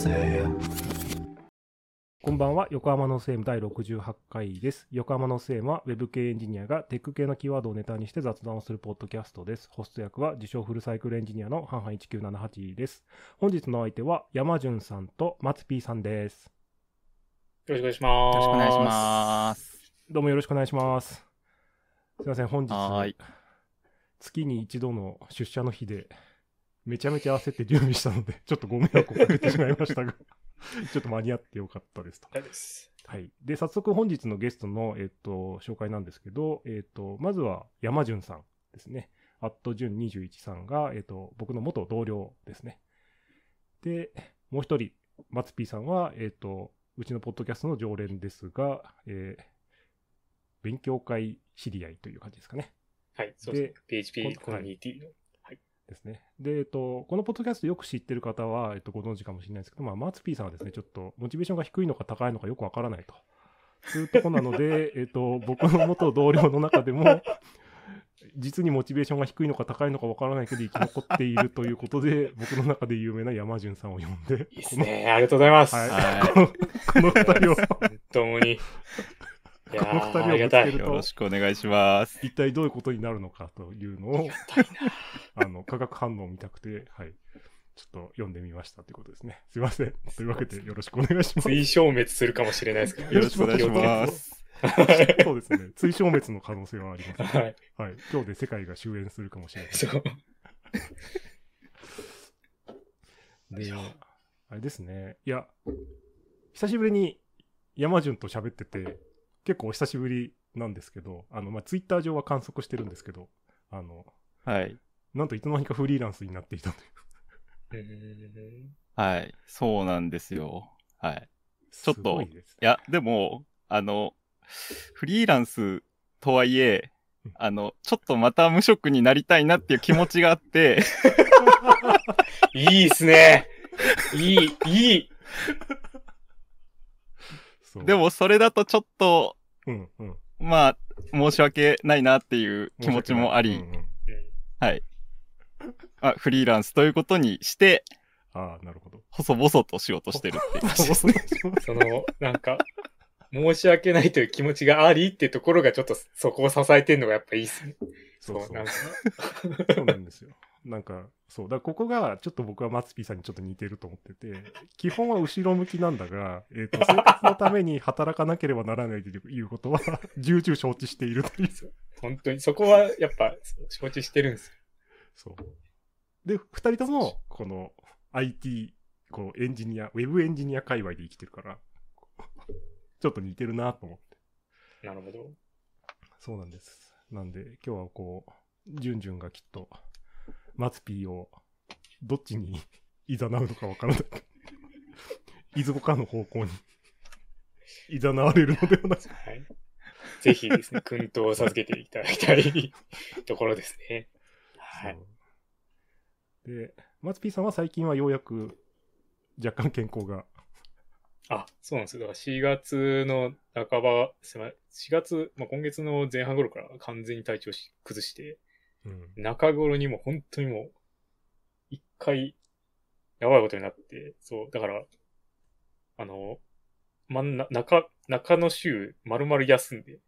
せこんばんは、横浜のセーム第68回です。横浜のセームは、ウェブ系エンジニアがテック系のキーワードをネタにして雑談をするポッドキャストです。ホスト役は、自称フルサイクルエンジニアのハンハン1978です。本日の相手は、山潤さんと松 P さんです。よろしくお願いします。よろしくお願いします。どうもよろしくお願いします。すいません、本日月に一度の出社の日で、めちゃめちゃ焦って準備したので、ちょっとご迷惑をかけてしまいましたが、ちょっと間に合ってよかったですと。はい。で、早速本日のゲストの、えっと、紹介なんですけど、えっと、まずは山潤さんですね。アット潤21さんが、えっと、僕の元同僚ですね。で、もう一人、松 P さんは、えっと、うちのポッドキャストの常連ですが、えー勉強会知り合いという感じですかね。はい、そうですね。こ PHP コミュニティの。ですね。で、えっと、このポッドキャストよく知ってる方は、えっと、ご存知かもしれないですけど、まあ、マツピーさんはですね、ちょっと、モチベーションが低いのか高いのかよくわからないと。そういうとこなので、えっと、僕の元同僚の中でも、実にモチベーションが低いのか高いのかわからないけど生き残っているということで、僕の中で有名な山潤さんを呼んで、いいですね。ありがとうございます。はいはこの二人を、本当に。この二人をつけるよろしくお願いします。一体どういうことになるのかというのを、あの、化学反応を見たくて、はい。ちょっと読んでみましたということですね。すいません。というわけでよろしくお願いします。追消滅するかもしれないですけど。よろしくお願いします。そうですね。追消滅の可能性はあります、はい。はい。今日で世界が終焉するかもしれない。そう。で、あれですね。いや、久しぶりに山潤と喋ってて、結構お久しぶりなんですけど、あの、まあ、ツイッター上は観測してるんですけど、あの、はい。なんといつの間にかフリーランスになっていたという。はい。そうなんですよ。はい。ちょっといねいや、でも、あの、フリーランスとはいえうん、あの、ちょっとまた無職になりたいなっていう気持ちがあって、いいっすね。いい、いい。で、もそれだとちょっと、うんうん。まあ、申し訳ないなっていう気持ちもあり、うんうんはい。まあ、フリーランスということにして、ああ、なるほど。細々と仕事してるっていう感じですね。その、なんか、申し訳ないという気持ちがありってところがちょっとそこを支えてるのがやっぱいいっすね。そうそう。そうなんですよ。なんか、そう。だここが、ちょっと僕は松ピーさんにちょっと似てると思ってて、基本は後ろ向きなんだが、えっ、と、生活のために働かなければならないということは、重々承知しているという。本当に、そこはやっぱ承知してるんですよ。そう。で、二人とも、この IT、こうエンジニア、ウェブエンジニア界隈で生きてるから、ちょっと似てるなと思って。なるほど。そうなんです。なんで、今日はこう、ジュンジュンがきっと、マツピーを、どっちに 誘うのかわからない。いずこかの方向に、誘われるのではなく、はい。ぜひですね、薫陶を授けていただきたい ところですね。はい。で、マツピーさんは最近はようやく、若干健康が、あ、そうなんですよ。だから4月の半ば、すいません4月、まあ、今月の前半頃から完全に体調し崩して、うん、中頃にも本当にもう、一回、やばいことになって、そう、だから、あの、真ん中、中、中の週、丸々休んで、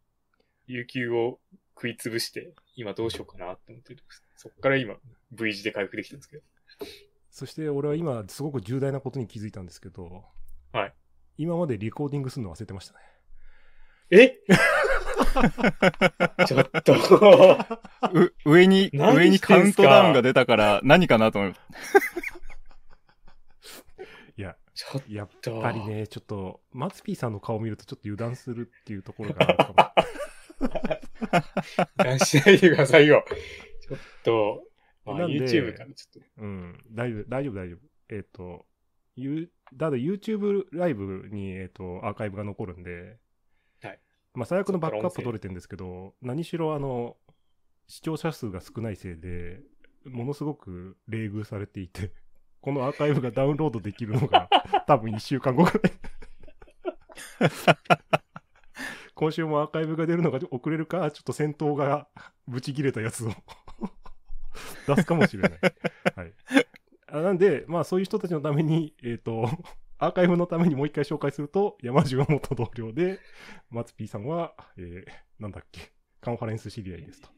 有給を食いつぶして、今どうしようかなって思ってるんです。そっから今、V 字で回復できたんですけど。そして俺は今、すごく重大なことに気づいたんですけど、はい。今までリコーディングするの忘れてましたね。え？ちょっと、う上に、何上にカウントダウンが出たから何かなと思い いや、ちょっやっと、ぱりね、ちょっと、マツピーさんの顔を見るとちょっと油断するっていうところがあるかも。出しないでくださいよ。ちょっと、まあ、YouTube からちょっと。うん、大丈夫、大丈夫、大丈夫。えっ、と、ゆだって YouTube ライブに、えっ、と、アーカイブが残るんで、はい。まあ、最悪のバックアップ取れてるんですけど、何しろ、あの、視聴者数が少ないせいで、ものすごく冷遇されていて、このアーカイブがダウンロードできるのが、多分1週間後くらい。今週もアーカイブが出るのが遅れるか、ちょっと戦闘がブチ切れたやつを出すかもしれない。はい。あなんで、まあそういう人たちのために、えっ、と、アーカイブのためにもう一回紹介すると、山中は元同僚で、松 P さんは、えー、なんだっけ、カンファレンス知り合いですと。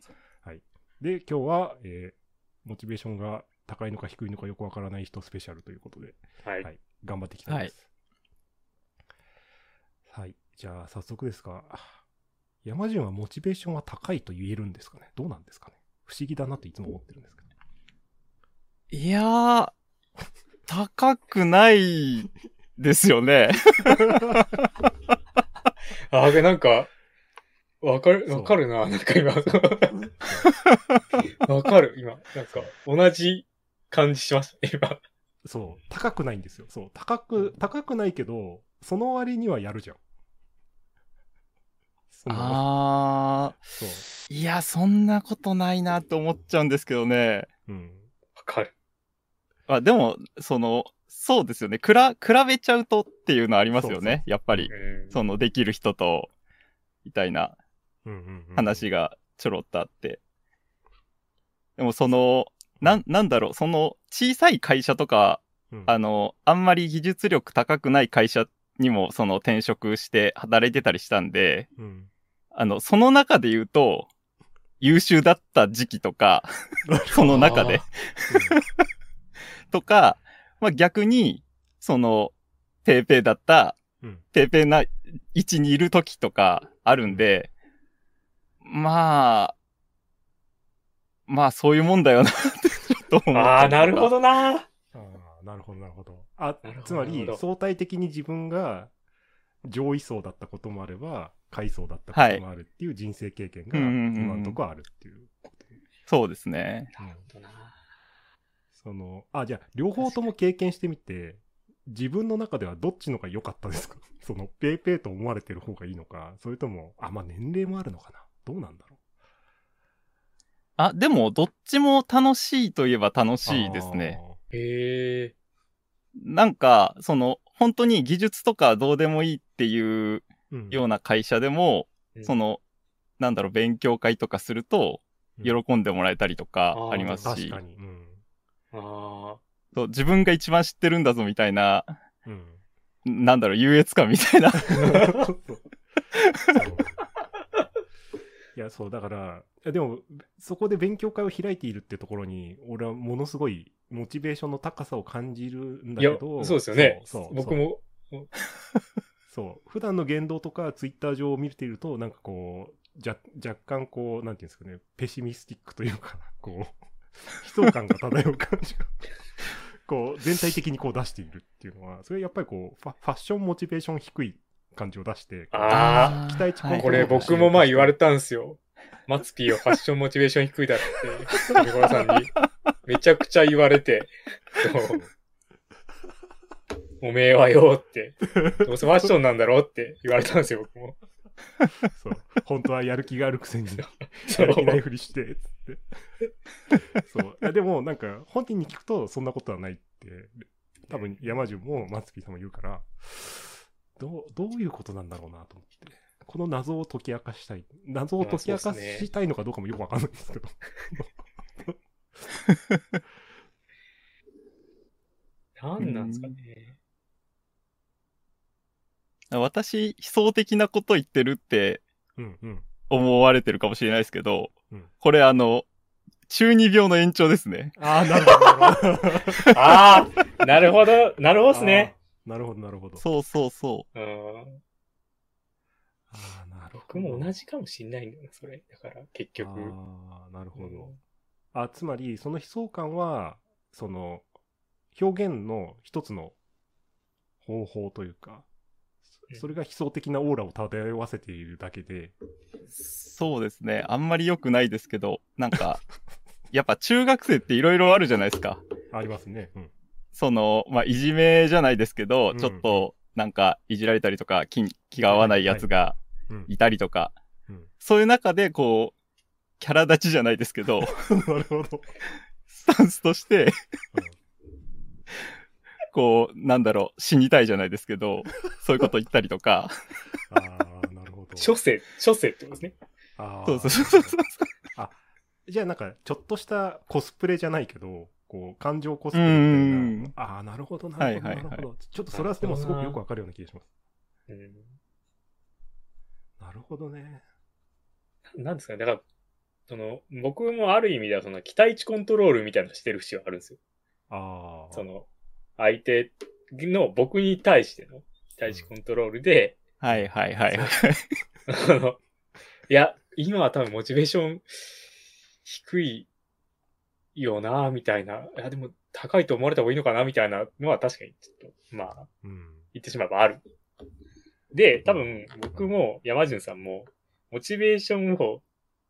はい。で、今日は、えー、モチベーションが高いのか低いのかよくわからない人スペシャルということで、はい。はい頑張っていきたいです。はい。じゃあ、早速ですが、山潤はモチベーションは高いと言えるんですかね？どうなんですかね？不思議だなっていつも思ってるんですけど。いやー、高くないですよね。あ、なんか、わかる、わかるな、なんか今。わかる、今。なんか、同じ感じしました、今。そう、高くないんですよ。そう、高く、高くないけど、その割にはやるじゃん。そのあそう。ー、いや、そんなことないなって思っちゃうんですけどね。うん。わかる。あ、でも、その、そうですよね。くら、比べちゃうとっていうのありますよね。やっぱり。うんその、できる人と、みたいな。話がちょろっとあって。でも、その、なん、なんだろう、その、小さい会社とか、うん、あの、あんまり技術力高くない会社にも、その、転職して働いてたりしたんで、うん、あの、その中で言うと、優秀だった時期とか、その中で。あ、とか、まあ逆に、その、ペーペーだった、うんペーペーな位置にいる時とかあるんで、まあ、まあそういうもんだよなってちょっと思ったりとかああ、なるほ。どな。ああ、なるほど、なるほど。あなるほ、どつまり相対的に自分が上位層だったこともあれば、下位層だったこともあるっていう人生経験が今のところあるっていうこと。そうですね。なるほどな。その、あ、じゃあ、両方とも経験してみて、自分の中ではどっちのが良かったですか？その、ペイペイと思われてる方がいいのか、それとも、あ、まあ年齢もあるのかな？どうなんだろあ、でもどっちも楽しいといえば楽うしいですね。。へえ。なんか、その、本当に技術とかどうでもいいっていうような会社でも、うんその、なんだろう、勉強会とかすると、うん喜んでもらえたりとかありますし、確かに。うん。あそう自分が一番知ってるんだぞみたいな、うん。なんだろう、優越感みたいな。いや、そう、だから、でも、そこで勉強会を開いているってところに、俺はものすごいモチベーションの高さを感じるんだけど、そうですよね。そうそう僕も、そう。普段の言動とかツイッター上を見ていると、なんかこう、じゃ若干こう、なんていうんですかね、ペシミスティックというか、こう、悲壮感が漂う感じが、こう、全体的にこう出しているっていうのは、それやっぱりこう、ファファッションモチベーション低い感じを出して、あ期待値はいこれ僕もまあ言われたんですよ。マツピーはファッションモチベーション低いだって、上村さんに。めちゃくちゃ言われて、おめえはよって、どうせファッションなんだろうって言われたんですよ、僕も。そう。本当はやる気があるくせに、そうやる気ないふりして、つって。そう。でも、なんか、本人に聞くと、そんなことはないって、多分、山潤も松木さんも言うから、どう、どういうことなんだろうなと思って。この謎を解き明かしたい。謎を解き明かしたいのかどうかもよくわかんないんですけど。なんなんですかね。私、悲壮的なこと言ってるってうんうん。思われてるかもしれないですけど、うんこれあの、中二病の延長ですね。ああ、なるほど、なるほど。ああ、なるほど、なるほどですね。なるほど、なるほど。そうそうそうんああ、なるほど。僕も同じかもしんないんだよな、それ。だから、結局。ああ、なるほど。うんあ、つまり、その悲壮感は、その、表現の一つの方法というか、うんそれが悲壮的なオーラを漂わせているだけで、う。そうですね。あんまり良くないですけど、なんか、やっぱ中学生っていろいろあるじゃないですか。ありますね。うん。その、まあ、いじめじゃないですけど、うんちょっと、なんか、いじられたりとか、気気が合わないやつがうん。いたりとか、うんそういう中で、こう、キャラ立ちじゃないですけど、なるほど。スタンスとして、こう、なんだろう、死にたいじゃないですけど、そういうこと言ったりとか、ああ、なるほど。諸生、諸生ってことですね。あーそうそうそうそう。あ、じゃあなんか、ちょっとしたコスプレじゃないけど、こう、感情コスプレみたいな。うんああ、なるほど、なるほど、はいはいはいなるほど。ちょっとそれはでもすごくよくわかるような気がします。うんなるほどね。なんですかね。だから、その、僕もある意味ではその期待値コントロールみたいなのしてる節はあるんですよ。ああ。その、相手の僕に対しての期待値コントロールで、はいはいはいはい。あの、いや、今は多分モチベーション低いよな、みたいな。いや、でも高いと思われた方がいいのかな、みたいなのは確かにちょっと、まあ、うん。言ってしまえばある。で、多分僕も山潤さんも、モチベーションを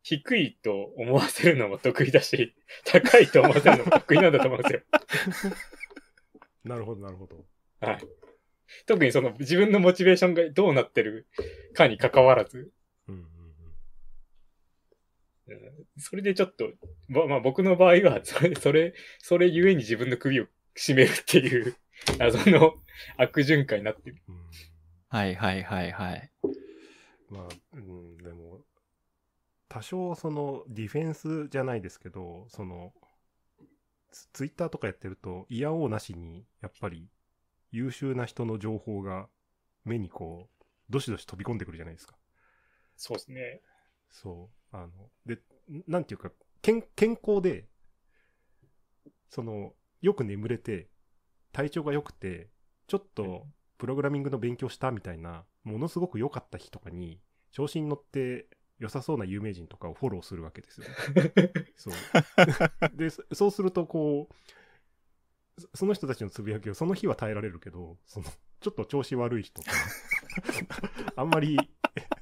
低いと思わせるのも得意だし、高いと思わせるのも得意なんだと思うんですよ。なるほど、なるほど。はい。特にその自分のモチベーションがどうなってるかに関わらず、うんうんうんそれでちょっと、ままあ僕の場合は、それ、それ、それゆえに自分の首を絞めるっていう、謎の悪循環になってる。うん。うんはいはいはいはい。まあ、うん、でも、多少そのディフェンスじゃないですけど、その、ツツイッターとかやってると、嫌おうなしに、やっぱり優秀な人の情報が目にこう、どしどし飛び込んでくるじゃないですか。そうですね。そう。あの、で、なんていうか、健健康で、その、よく眠れて、体調が良くて、ちょっとプログラミングの勉強したみたいな、ものすごく良かった日とかに、調子に乗って良さそうな有名人とかをフォローするわけですよ。そう。で、そそうすると、こう、そその人たちのつぶやきをその日は耐えられるけど、その、ちょっと調子悪い人とか、あんまり、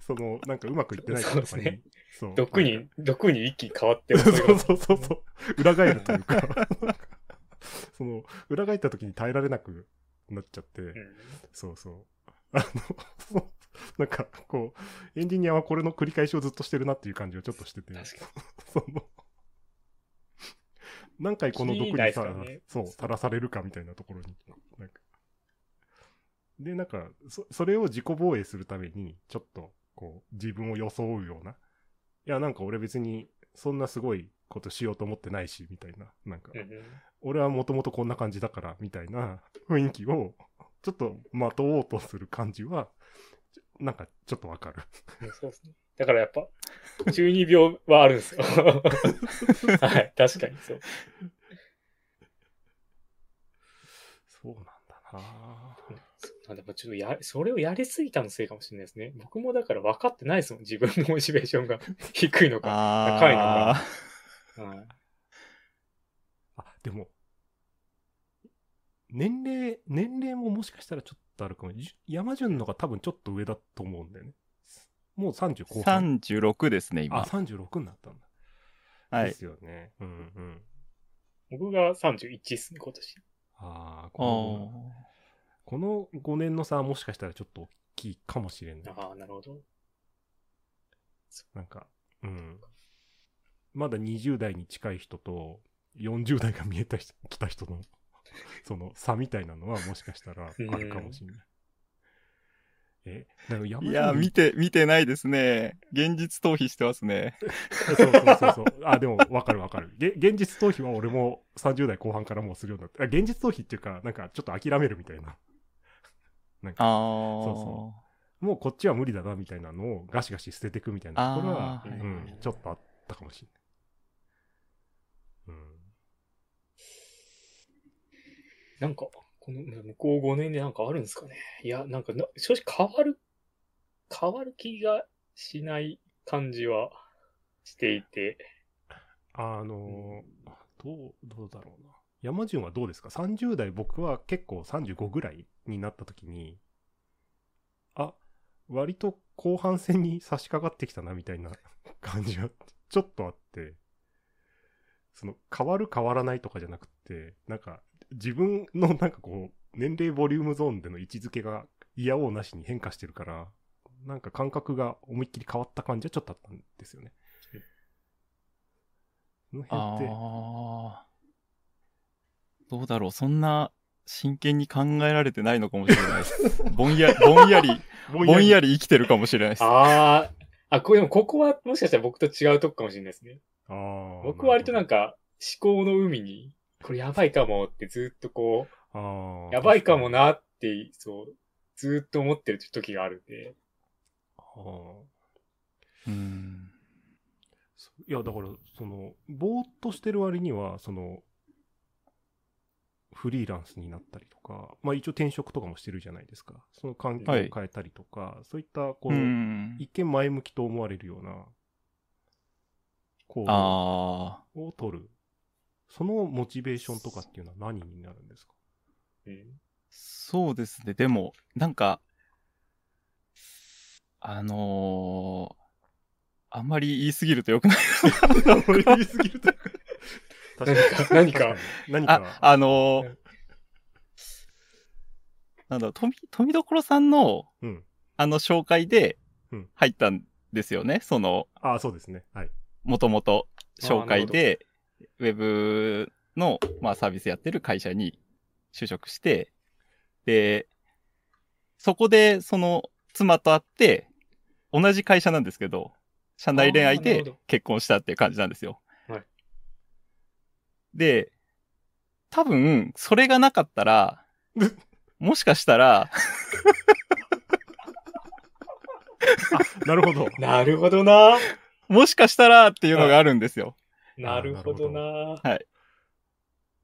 その、なんかうまくいってない人とかに、そうねそう毒に、毒に一気に変わってるそうそうそうそう。裏返るというか、その、裏返った時に耐えられなくなっちゃって、うんそうそう。あの、そう なんか、こう、エンジニアはこれの繰り返しをずっとしてるなっていう感じをちょっとしてて、その、何回この毒にさ、ねそう、さらされるかみたいなところに、なんか。で、なんか、そ、それを自己防衛するために、ちょっと、こう、自分を装うような。いや、なんか俺別に、そんなすごいことしようと思ってないし、みたいな。なんか、俺はもともとこんな感じだから、みたいな雰囲気を、ちょっとまとおうとする感じは、なんかちょっとわかる。うんそうですね。だからやっぱ、中二病はあるんですよ。はい、確かにそう。そうなんだななんだ、まあちょっとや、それをやりすぎたのせいかもしれないですね。僕もだから分かってないですもん。自分のモチベーションが 低いのか。高いのあか。はいあ、でも、年齢、年齢ももしかしたらちょっとあるかも。じ山順のが多分ちょっと上だと思うんだよね。もう30後ー半。36ですね、あ、今。36になったんだ。ではい。すよね。うんうん。僕が31ですね、今年。ああ、あこの、この5年の差はもしかしたらちょっと大きいかもしれない。ああ、なるほど。なんか、うん。まだ20代に近い人と40代が見えた人、来た人の、その差みたいなのはもしかしたらあるかもしれない。え、だから山いや、見て、見てないですね。現実逃避してますね。そうそうそうそう。あ、でもわかるわかる。げ現実逃避は俺も30代後半からもうするようになって、あ現実逃避っていうか、なんかちょっと諦めるみたいな。なんか、ああ。そうもうこっちは無理だなみたいなのをガシガシ捨てていくみたいなところは、うはいん、ちょっとあったかもしれない。うん。なんか、この向こう5年でなんかあるんですかね。いや、なんかな、正直変わる、変わる気がしない感じはしていて。あのーどう、どうだろうな。山順はどうですか ?30 代僕は結構35ぐらいになった時に、あ、割と後半戦に差し掛かってきたなみたいな 感じがちょっとあって、その変わる変わらないとかじゃなくて、なんか自分のなんかこう、年齢ボリュームゾーンでの位置づけが嫌おうなしに変化してるから、なんか感覚が思いっきり変わった感じはちょっとあったんですよね。その辺って、ああ。どうだろう。そんな真剣に考えられてないのかもしれないです。ぼんやり、ぼんやり、ぼんやり生きてるかもしれないです。ああ、あ、これでもここはもしかしたら僕と違うとこかもしれないですね。あー僕割となんか、か思考の海にこれやばいかもってずっとこああ。う、やばいかもなって、そう、ずっと思ってる時があるんで、ああ。うん。いや、だから、その、ぼーっとしてる割には、その、フリーランスになったりとか、まあ一応転職とかもしてるじゃないですか。その環境をはい変えたりとか、そういった、こうう、ん。一見前向きと思われるような行動ああ。を取る。そのモチベーションとかっていうのは何になるんですか？うん。そうですね。でも、なんか、あのーあんまり言いすぎるとよくない。あんまり言いすぎると。確かに何か？何か？あ、あのーうんなんだろう、富、富所さんの、うん。あの紹介でうん入ったんですよね。その、ああ、そうですね。はい。もともと紹介で、ウェブの、まあ、サービスやってる会社に就職して、で、そこで、その、妻と会って、同じ会社なんですけど、社内恋愛で結婚したっていう感じなんですよ。はいで、多分、それがなかったら、もしかしたら、なるほど。なるほどな。もしかしたらっていうのがあるんですよ。なるほどな。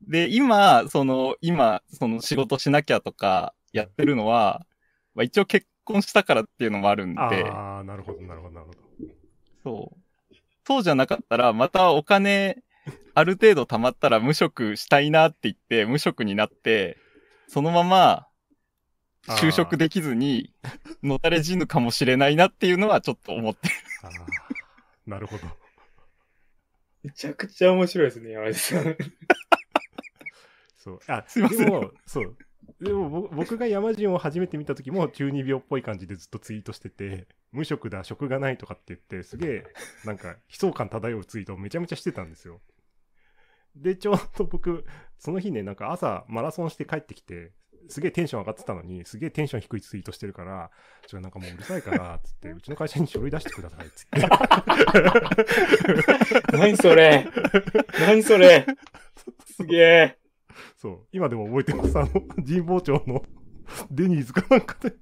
で、今、その、今、その仕事しなきゃとかやってるのは、まあ、一応結婚したからっていうのもあるんで、ああ、なるほど、なるほど、なるほど。そう。そうじゃなかったら、またお金、ある程度貯まったら無職したいなって言って、無職になって、そのまま、就職できずに、のたれ死ぬかもしれないなっていうのはちょっと思ってる。ああ、なるほど。めちゃくちゃ面白いですね、山根さん。そう。あ、すいませんでも、そう。でもぼ僕が山人を初めて見た時も中二病っぽい感じでずっとツイートしてて、無職だ、職がないとかって言って、すげえ、なんか悲壮感漂うツイートをめちゃめちゃしてたんですよ。で、ちょうど僕、その日ね、なんか朝マラソンして帰ってきて、すげえテンション上がってたのに、すげえテンション低いツイートしてるから、ちょ、なんかもううるさいから、つって、うちの会社に書類出してください、つって。何それ何それすげえ。そう。今でも覚えてます。あの、神保町のデニーズかなんかで。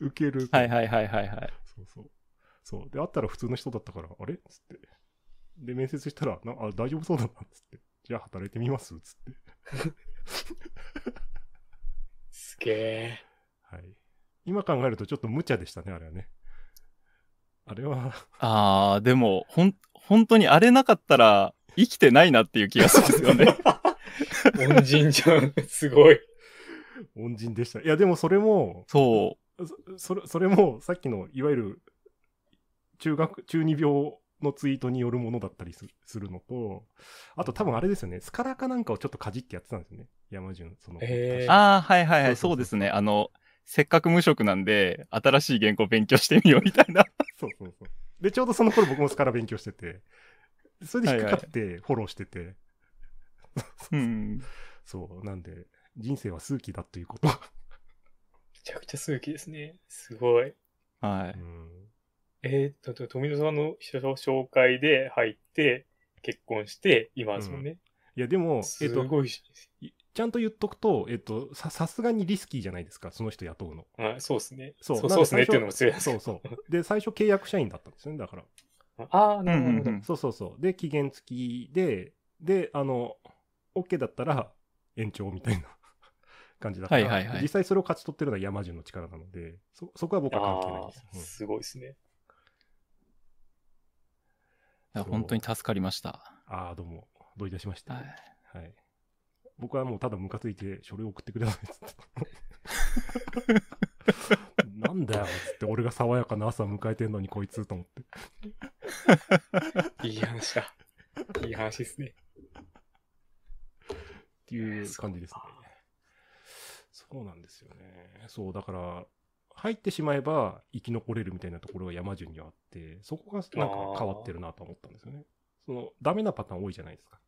受ける。はいはいはいはいはい。そうそう。そう。で、会ったら普通の人だったから、あれ？つって。で、面接したら、なあ大丈夫そうだな、つって。じゃあ働いてみます？つって。すげえ。はい。今考えるとちょっと無茶でしたね、あれはね。あれは、あー、でも、ほん、本当にあれなかったら、生きてないなっていう気がするんですよね。恩人じゃん。すごい。恩人でした。いや、でもそれも、そそそれそれもさっきのいわゆる中学中二病のツイートによるものだったりすするのとあと多分あれですよねスカラかなんかをちょっとかじってやってたんですよね山潤そのへーあー、はいはいはい、そうですね。あの、せっかく無職なんで、新しい原稿勉強してみようみたいな。そうそうそうでちょうどその頃僕もスカラ勉強しててそれで引っかかってフォローしてて、うん。そうなんで人生は数奇だということ、めちゃくちゃ数奇ですね。すごい。はい。うんえーっと、と富野さんの紹介で入って、結婚して、今ですもんね。いやでも、えすっと、ちゃんと言っとくと、えっと、ささすがにリスキーじゃないですかその人雇うのあそうですね。そうそうですねっていうのも強いですそうそうで最初契約社員だったんですよねだからああ、なるほどなるほど。うんうんうんそうそうそう。で、期限付きで、で、あの、OK だったら延長みたいな 感じだったら、はいはいはい実際それを勝ち取ってるのは山順の力なので、そ、そこは僕は関係ないあです。あ、すごいですね。いや本当に助かりました。うんああ、どうも、どういたしまして。ははいい。僕はもうただムカついて書類送ってくださいっつって。なんだよ、つって、俺が爽やかな朝迎えてんのにこいつと思って。いい話だ。いい話ですね。っていう感じですね。そうなんですよね。そう、だから、入ってしまえば生き残れるみたいなところが山順にはあって、そこがなんか変わってるなと思ったんですよね。その、ダメなパターン多いじゃないですか。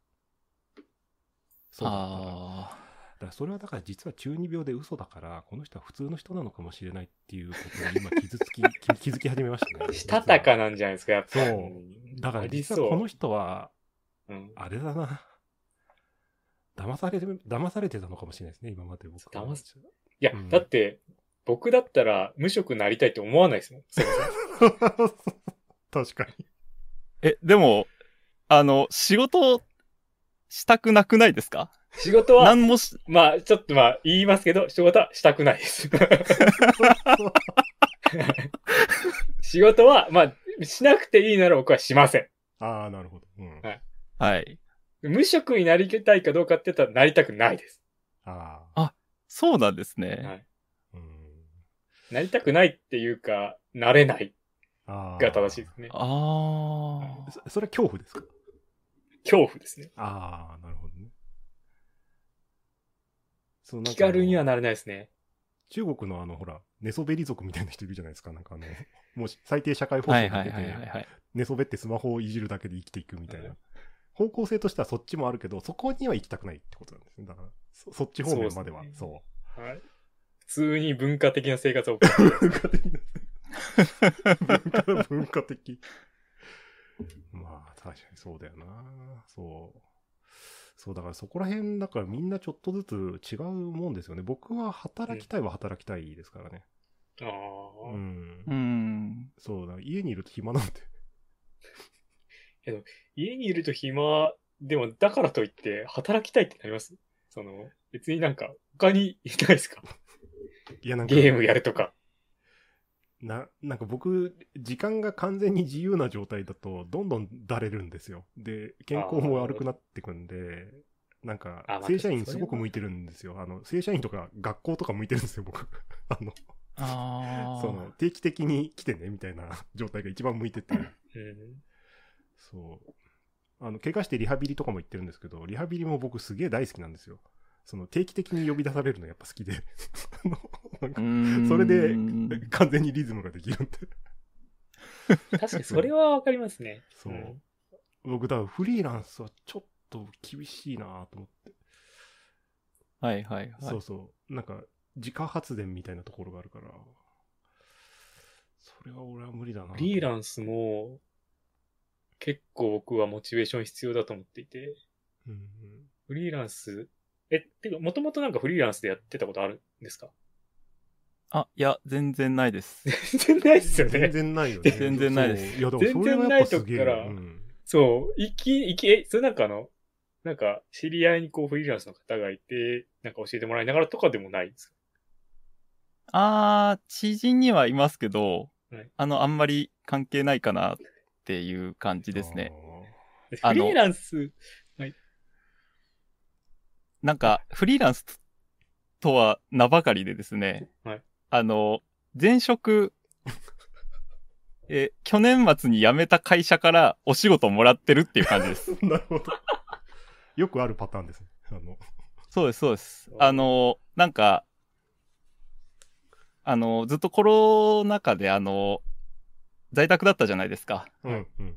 そうだったら。だあからそれはだから実は中二病で嘘だから、この人は普通の人なのかもしれないっていうことに今傷つき、気気づき始めましたね。したたかなんじゃないですか、やっぱ。そうんだから実はこの人は、うん。あれだな。騙されて、騙されてたのかもしれないですね、今まで僕は。騙すいや、うんだって、僕だったら無職になりたいって思わないですもん。そもそも確かに。え、でも、あの、仕事したくなくないですか？仕事は、何もし、まあ、ちょっとまあ、言いますけど、仕事はしたくないです。仕事は、まあ、しなくていいなら僕はしません。ああ、なるほど。うん。はいはい。無職になりたいかどうかって言ったらなりたくないです。ああそうなんですね。はい。なりたくないっていうか、なれないああ。が正しいですね。ああ。そそれは恐怖ですか？恐怖ですね。ああ、なるほどね。そうなん気か軽にはなれないですね。中国のあの、ほら、寝そべり族みたいな人いるじゃないですか。なんかあの、もう最低社会保はい障て。寝そべってスマホをいじるだけで生きていくみたいなうん。方向性としてはそっちもあるけど、そこには行きたくないってことなんですね。だから、そそっち方面までは。そうですそはい。普通に文化的な生活を送ってう。文化的な。文化、文化的。まあ、確かにそうだよな。そう。そう、だからそこら辺、だからみんなちょっとずつ違うもんですよね。僕は働きたいは働きたいですからね。ああ、うん。うん。そうだ、家にいると暇なん で。家にいると暇、でもだからといって働きたいってなります？その、別になんか他にいないですか？いや、なんか、ゲームやるとか。な、なんか僕、時間が完全に自由な状態だと、どんどんだれるんですよ。で、健康も悪くなってくんで、なんか正社員すごく向いてるんですよ。あの、正社員とか学校とか向いてるんですよ、僕。あの、ああ。その、定期的に来てね、みたいな状態が一番向いてて。うん。そう。あの、怪我してリハビリとかも行ってるんですけど、リハビリも僕すげえ大好きなんですよ。その、定期的に呼び出されるのやっぱ好きで。あのなんかうんそれで完全にリズムができるんで。確かにそれはわかりますね。そう。ん僕、だからフリーランスはちょっと厳しいなと思って。はいはいはい。そうそう。なんか、自家発電みたいなところがあるから、それは俺は無理だな。フリーランスも、結構僕はモチベーション必要だと思っていて、うんうん。フリーランス、え、てか、もともとなんかフリーランスでやってたことあるんですか？あ、いや、全然ないです。全然ないっすよ全ね。然ないよね。全然ないですそういや、でもそれはやっぱすげえ。全然ないとこからうんそう、いき、いき、え、それなんかあの、なんか、知り合いにこうフリーランスの方がいて、なんか教えてもらいながらとかでもないんですか？あー、知人にはいますけど、はいあの、あんまり関係ないかなっていう感じですね。。あのフリーランス、なんか、フリーランスとは名ばかりでですね、はいあの、前職、え、去年末に辞めた会社からお仕事もらってるっていう感じです。なるほど。よくあるパターンですね。あの、そうです、そうです。あの、なんか、あの、ずっとコロナ禍で、あの、在宅だったじゃないですか。うん、うん。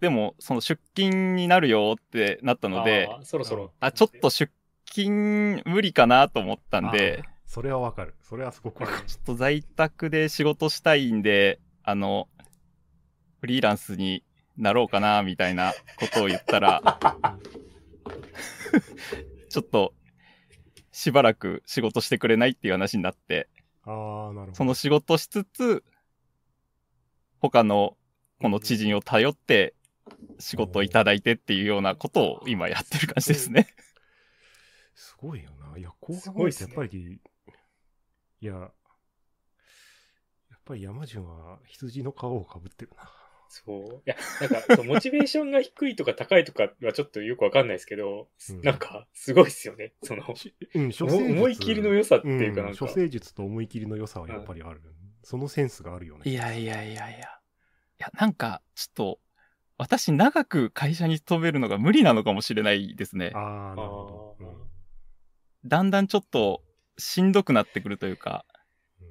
でも、その出勤になるよってなったので、あーそろそろ。あ、ちょっと出勤無理かなと思ったんでそれはわかる。それはすごくわかる。ちょっと在宅で仕事したいんで、あの、フリーランスになろうかな、みたいなことを言ったら、ちょっと、しばらく仕事してくれないっていう話になって、ああ、なるほど。その仕事しつつ、他のこの知人を頼って仕事をいただいてっていうようなことを今やってる感じですね。すごいよな。いや、こうす考えてやごいっすねっぱり、いや、やっぱり山順は羊の皮をかぶってるな。そう。いや、なんか、モチベーションが低いとか高いとかはちょっとよくわかんないですけど、うんなんか、すごいっすよね。その、しうん、処思い切りの良さっていうかなんかん処世術と思い切りの良さはやっぱりある。そのセンスがあるよね。いやいやいやいや。いや、なんか、ちょっと、私長く会社に勤めるのが無理なのかもしれないですね。ああ、なるほど。だんだんちょっとしんどくなってくるというか、うん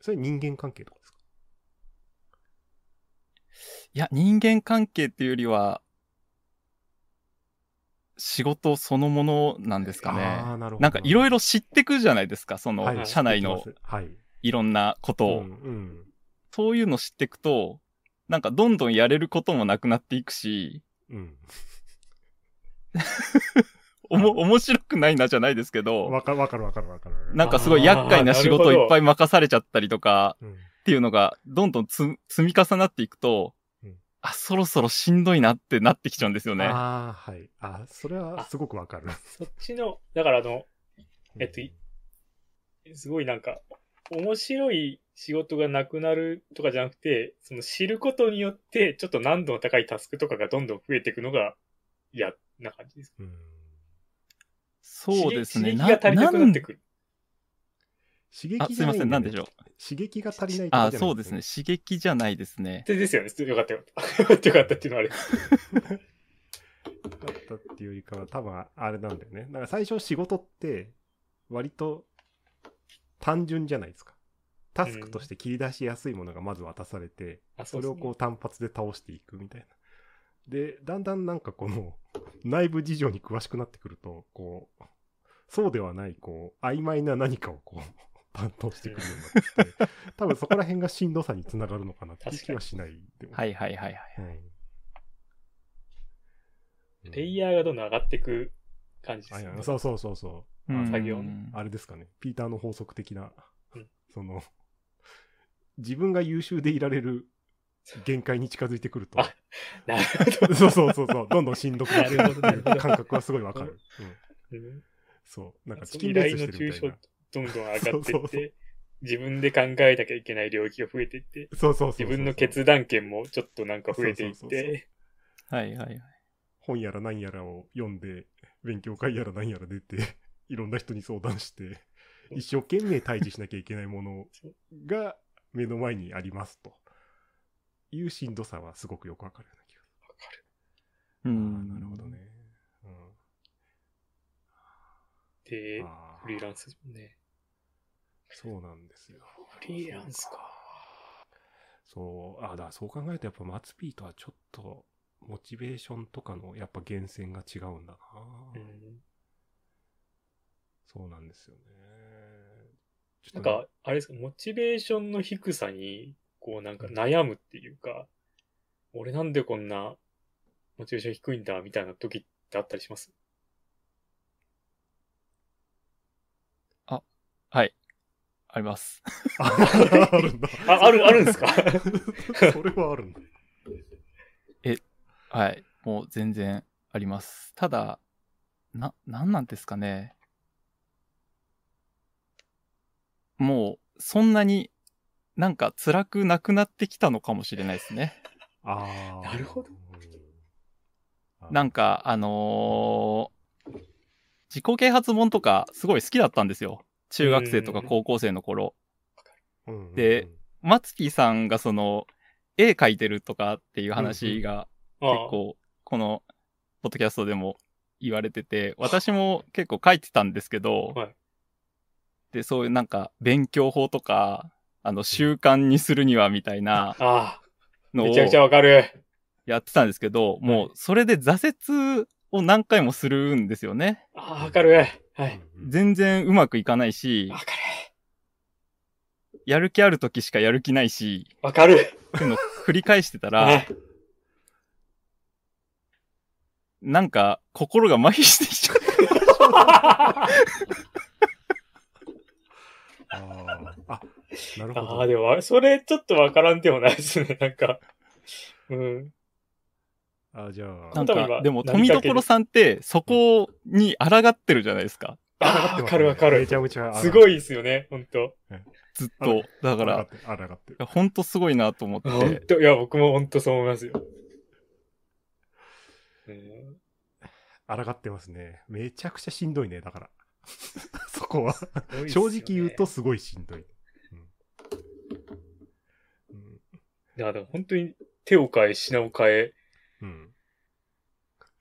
それ人間関係とかですか？いや、人間関係っていうよりは、仕事そのものなんですかね。ああ、なるほど。なんかいろいろ知ってくじゃないですか、そのはい社内のい。いろんなことを。うんうんそういうの知ってくと、なんかどんどんやれることもなくなっていくし、うん。おも、面白くないなじゃないですけど、わかるわかるわかるわかる。なんかすごい厄介な仕事をいっぱい任されちゃったりとかうん。っていうのがどんどんつ積み重なっていくと、うんあ、そろそろしんどいなってなってきちゃうんですよね。ああ、はい。あそれはすごくわかる。そっちの、だからあの、えっといすごいなんか、面白い仕事がなくなるとかじゃなくて、その知ることによって、ちょっと難度の高いタスクとかがどんどん増えていくのが嫌な感じです。うん。そうですね。刺激が足りなくなってくる。刺あ、すいません、なんでしょょう。刺激が足りないとかあ、そうですね。。刺激じゃないですね。でですよね。よかったよかった。よかったよかったっていうのはあれ。だったっていうよりかは多分あれなんだよね。だから最初仕事って割と単純じゃないですか。タスクとして切り出しやすいものがまず渡されて、あそれをこうう単発で倒していくみたいな。で、だんだんなんかこの 内部事情に詳しくなってくると、こう、そうではない、こう、曖昧な何かをこう、担当してくるようになってきて、多分そこら辺がしんどさにつながるのかなっていう気はしない。でもはいはいはいはい。うんレイヤーがどんどん上がっていく感じですよね。そうそうそうそう。うん作業あれですかね。ピーターの法則的な、うんその、自分が優秀でいられる限界に近づいてくると、あなるほど。そうそうそうそう、どんどんしんどくなる感覚はすごいわかる。うん、うんそう。なんかチキンレース依頼の抽象してるみたいな。どんどん上がっていそうそうそって、自分で考えなきゃいけない領域が増えていって、そうそうそうそう自分の決断権もちょっとなんか増えていって、はいはいはい。本やら何やらを読んで、勉強会やら何やら出て、いろんな人に相談して、一生懸命対峙しなきゃいけないものが目の前にありますと。いうしんどさはすごくよくわかるような気がする。わかる。うあん。ーなるほどね。うんで、フリーランスもね。そうなんですよ。フリーランスか。そう、あだからそう考えるとやっぱマツピーとはちょっと、モチベーションとかのやっぱ源泉が違うんだな、うんそうなんですよね。なんか、あれですか、モチベーションの低さに、こうなんか悩むっていうか、俺なんでこんなモチベーション低いんだみたいな時ってあったりします？はい。あります。ああるんだ。あ、ある、あるんですか？それはあるんだ。はい。もう全然あります。ただ、な、なんなんですかね。もう、そんなになんか辛くなくなってきたのかもしれないですね。ああ。なるほどうん。なんか、あのー自己啓発本とかすごい好きだったんですよ。中学生とか高校生の頃。で、マツキーさんがその、絵描いてるとかっていう話があ結構、この、ポッドキャストでも言われてて、私も結構書いてたんですけど、はいで、そういうなんか、勉強法とか、あの、習慣にするにはみたいなああ、のをめちゃくちゃわかる。やってたんですけど、もう、それで挫折を何回もするんですよね。ああ、わかる。はい。うん全然うまくいかないしわ、かやる気ある時しかやる気ないし、る。わかる。っていうのを繰り返してたらはい、なんか、心が麻痺してきちゃう。あ ーあ、なるほああ、ど。でも、それちょっとわからんでもないですね。なんか。うん。あじゃあ、なんか、でも、富所さんって、そこに抗ってるじゃないですか。ああ、わかるわかるめち。ゃめちゃ。すごいですよね、ほんと。ずっと。だか、らいあらがってほんとすごいなと思っほんて。と、いや、僕もほんとそう思いますよ。うんあらがってますね。めちゃくちゃしんどいね、だから。そこは。正直言うとすごいしんどい。うんうんいや、でも本当に手を変え、品を変え、うん。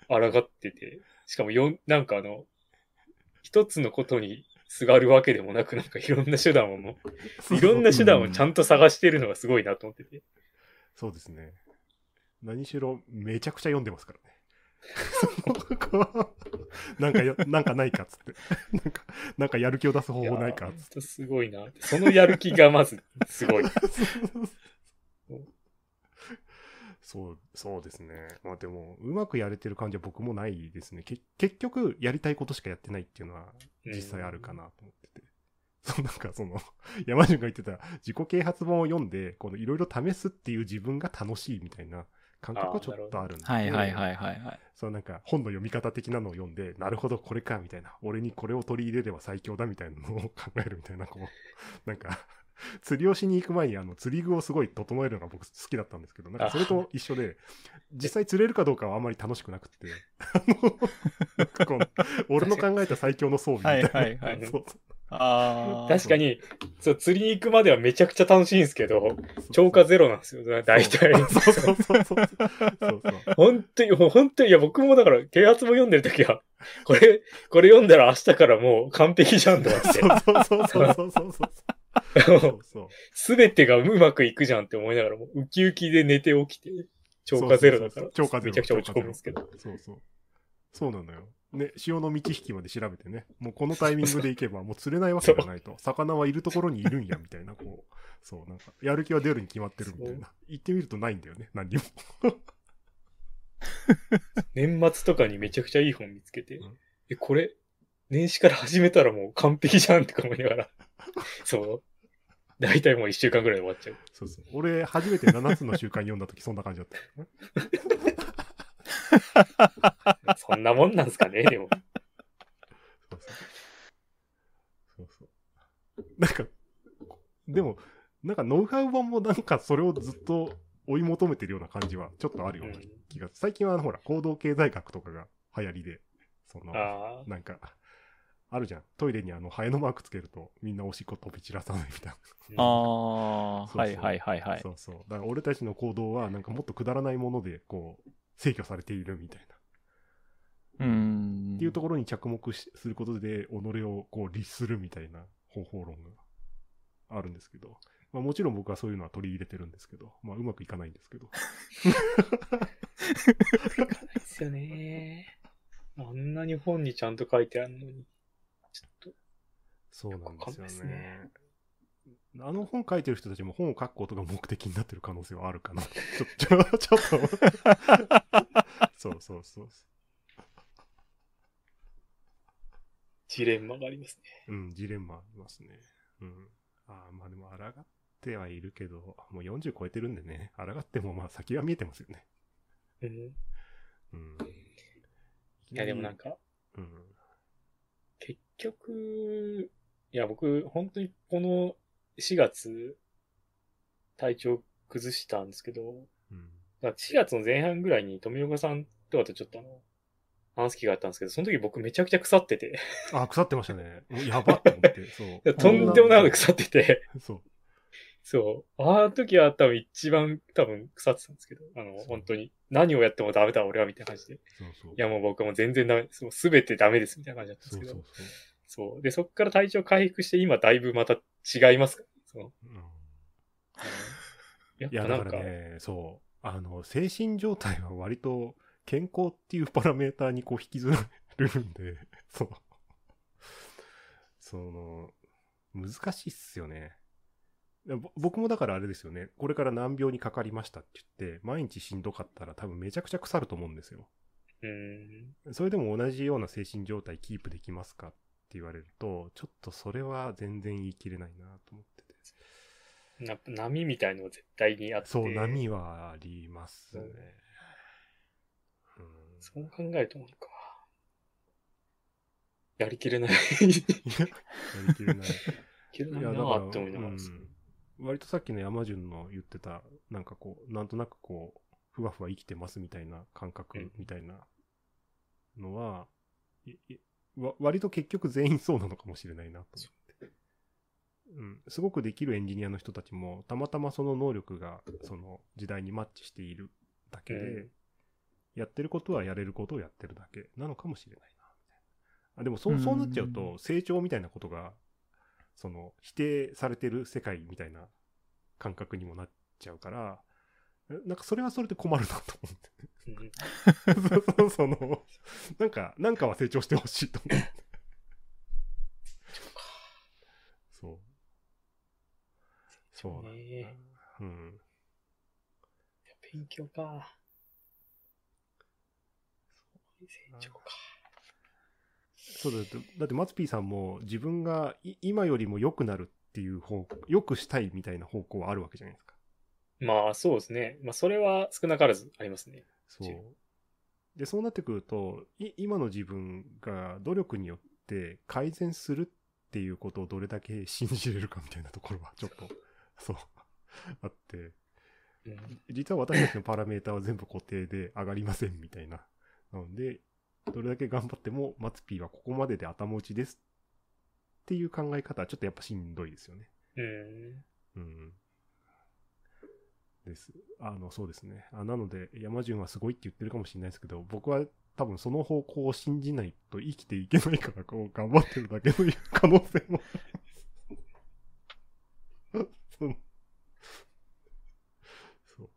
抗ってて、しかもよん、なんかあの、一つのことにすがるわけでもなく、なんかいろんな手段をもう、いろんな手段をちゃんと探してるのがすごいなと思ってて。そうですね。何しろ、めちゃくちゃ読んでますからね。なんかよ、なんかないかっつって。なんか、なんかやる気を出す方法ないかっつっほんとすごいな。そのやる気がまず、すごい。て。そう、そうですね。まあでも、うまくやれてる感じは僕もないですね。け結局、やりたいことしかやってないっていうのは実際あるかなと思ってて。そう、なんかその、山潤が言ってた自己啓発本を読んで、このいろいろ試すっていう自分が楽しいみたいな感覚はちょっとあるんで。はいはいはいはいはい。そうなんか本の読み方的なのを読んで、なるほどこれかみたいな、俺にこれを取り入れれば最強だみたいなのを考えるみたいな、こう、なんか、釣りをしに行く前にあの釣り具をすごい整えるのが僕好きだったんですけど、なんかそれと一緒で、実際釣れるかどうかはあんまり楽しくなくて、あの、なんかこう俺の考えた最強の装備みたいな。はいはいはい そうああ確かにそう釣りに行くまではめちゃくちゃ楽しいんですけど超過ゼロなんですよ大体。そうそう。そうそうそう本当に本当にいや僕もだから啓発も読んでる時はこれこれ読んだら明日からもう完璧じゃんと思って。そうそうそうそうそうすべてがうまくいくじゃんって思いながらもウキウキで寝て起きて超過ゼロだからめちゃくちゃ落ち込むんですけどそうそうそうなんだよね、潮の満ち引きまで調べてね、もうこのタイミングで行けばもう釣れないわけじゃないと。魚はいるところにいるんや、みたいな、こう。そう、なんか、やる気は出るに決まってるみたいな。行ってみるとないんだよね、何にも。年末とかにめちゃくちゃいい本見つけて、うんえ、これ、年始から始めたらもう完璧じゃんって思いながら、そう。大体もう一週間ぐらいで終わっちゃう。そうそう。俺、初めて7つの習慣読んだ時そんな感じだった。そんなもんなんすかね、でも。そうそう。そうそう。なんか、でも、なんかノウハウ本もなんかそれをずっと追い求めてるような感じはちょっとあるような気が、最近はほら、行動経済学とかが流行りで、その、なんか、あるじゃん。トイレにあの、ハエのマークつけると、みんなおしっこ飛び散らさないみたいな。ああ、そうそうはいはいはいはい。そうそう。だから俺たちの行動は、なんかもっとくだらないもので、こう、制御されているみたいな。うーん。っていうところに着目しすることで、己をこう律するみたいな方法論があるんですけど、まあ、もちろん僕はそういうのは取り入れてるんですけど、まあ、うまくいかないんですけど。ですよね。あんなに本にちゃんと書いてあるのに。ちょっと、そうなんですよねね。あの本書いてる人たちも本を書くことが目的になってる可能性はあるかな。ちょ、ちょ、ちょっと。そうそうそう。ジレンマがありますうん、ジレンマありますね。うん。ああ、まあでも、抗ってはいるけど、もう40超えてるんでね、抗ってもまあ先は見えてますよね。ね。うん。うん。いや、でもなんか、うん。結局、いや、僕、本当にこの4月、体調崩したんですけど、うん。だから4月の前半ぐらいに富岡さんとかとちょっとあの、話す気があったんですけど、その時僕めちゃくちゃ腐ってて、あ、腐ってましたね。やばって思って、そう。とんでもない腐ってて、そう。そう。あの時は多分一番多分腐ってたんですけど、あの、本当に。何をやってもダメだ、俺は、みたいな感じで。いそうそう。や、もう僕はもう全然ダメです。もう全てダメです、みたいな感じだったんですけど。そうそうそう。そう。で、そっから体調回復して、今だいぶまた違いますか？その、うんやっいや、ぱなんか、だからね、そう。あの、精神状態は割と健康っていうパラメーターにこう引きずるんで、そう。その、難しいっすよね。ぼ僕もだからあれですよね。これから難病にかかりましたって言って、毎日しんどかったら多分めちゃくちゃ腐ると思うんですよ。うーん。それでも同じような精神状態キープできますかって言われると、ちょっとそれは全然言い切れないなと思ってて。波みたいのは絶対にあって。そう、波はありますね。うんそう考えるとなんか、やりきれない。いややりきれない。いけないなーって思いながらです。うん割とさっきの山潤の言ってた、なんかこう、なんとなくこう、ふわふわ生きてますみたいな感覚みたいなのは、わ割と結局全員そうなのかもしれないなと思って。うん、すごくできるエンジニアの人たちも、たまたまその能力がその時代にマッチしているだけで、うんやってることはやれることをやってるだけなのかもしれないな、みたいな。あでもそう、そうなっちゃううと、成長みたいなことが、その、否定されてる世界みたいな感覚にもなっちゃうから、えなんかそれはそれで困るなと思って。うん そうそうその、なんか、なんかは成長してほしいと思って。そう。そうねうん。勉強か。成長か。そうだって、だって松 P さんも自分がい今よりも良くなるっていう方向、良くしたいみたいな方向はあるわけじゃないですか。まあそうですね。まあそれは少なからずありますね。そう。で、そうなってくると、い今の自分が努力によって改善するっていうことをどれだけ信じれるかみたいなところはちょっと、そう、あって、うん、実は私たちのパラメータは全部固定で上がりませんみたいな。なので、どれだけ頑張っても、マツピーはここまでで頭打ちですっていう考え方はちょっとやっぱしんどいですよね。うん。うん。です。あの、そうですね。あなので、山順はすごいって言ってるかもしれないですけど、僕は多分その方向を信じないと生きていけないから、こう頑張ってるだけという可能性も。そう。そう。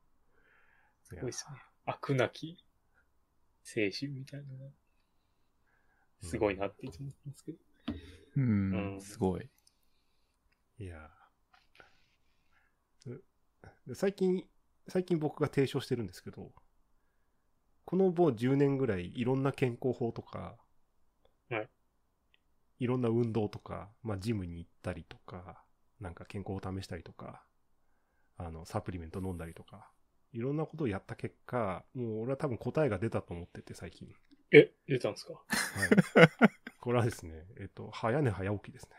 すごいですね。悪なき精神みたいなのが、すごいなっていつも思ってますけど。うん、うんすごい。いや最近、最近僕が提唱してるんですけど、このもう10年ぐらいいろんな健康法とか、はい。いろんな運動とか、まあジムに行ったりとか、なんか健康を試したりとか、あの、サプリメント飲んだりとか、いろんなことをやった結果、もう俺は多分答えが出たと思ってて最近。え、出たんですか？はい。これはですね、えっと、早寝早起きですね。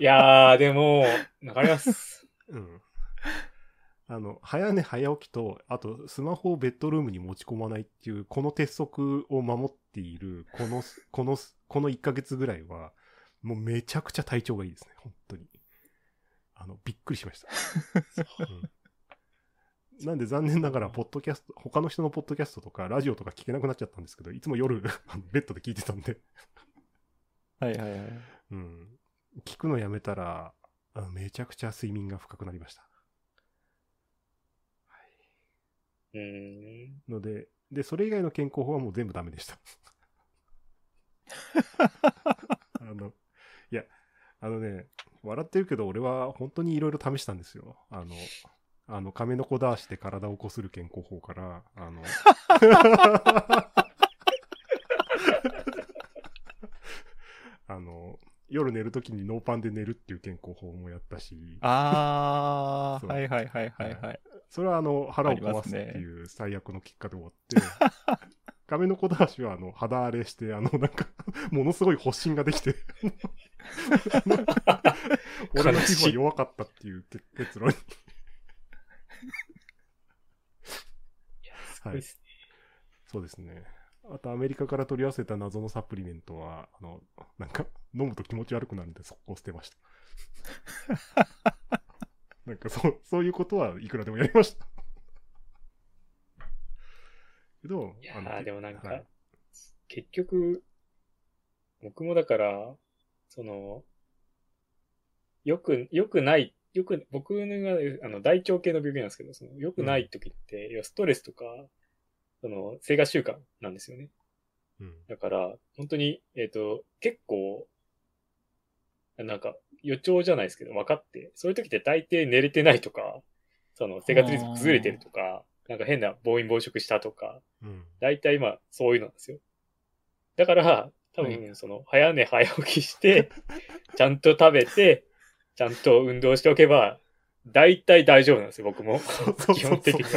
いやー、でも、わかります。うん。あの、早寝早起きと、あと、スマホをベッドルームに持ち込まないっていう、この鉄則を守っている、この、この、この1ヶ月ぐらいは、もうめちゃくちゃ体調がいいですね、本当に。あの、びっくりしました。うんなんで残念ながら、ポッドキャスト、他の人のポッドキャストとか、ラジオとか聞けなくなっちゃったんですけど、いつも夜、ベッドで聞いてたんで、はいはいはい。うん。聞くのやめたら、あめちゃくちゃ睡眠が深くなりました。うーん。ので、で、それ以外の健康法はもう全部ダメでした。あの、いや、あのね、笑ってるけど、俺は本当にいろいろ試したんですよ。あの、あの、亀の子ダーシで体をこする健康法から、あの、あの、夜寝るときにノーパンで寝るっていう健康法もやったし、あー、そう。はいはいはいはいはい。それはあの腹を壊すっていう最悪の結果で終わって、亀の子だしはあの肌荒れして、あのなんか、ものすごい発疹ができて、俺の皮膚は弱かったっていう結結論に。すごい。そうですね。あとアメリカから取り寄せた謎のサプリメントは、あの、なんか飲むと気持ち悪くなるんで速攻捨てました。なんかそう、そういうことはいくらでもやりました。けど、いやあのー、でもなんか、はい結局、僕もだから、その、よく、よくない、よく、僕が、あの、大腸系の病気なんですけど、その、よくない時って、要はストレスとか、その、生活習慣なんですよね。うん。だから、本当に、えっ、と、結構、なんか、予兆じゃないですけど、分かって、そういう時って大抵寝れてないとか、その、生活リズム崩れてるとか、なんか変な暴飲暴食したとか、うん。大体まあ、そういうのなんですよ。だから、多は分、その、早寝早起きして、ちゃんと食べて、ちゃんと運動しておけば、大体大丈夫なんですよ、僕も。基本的には。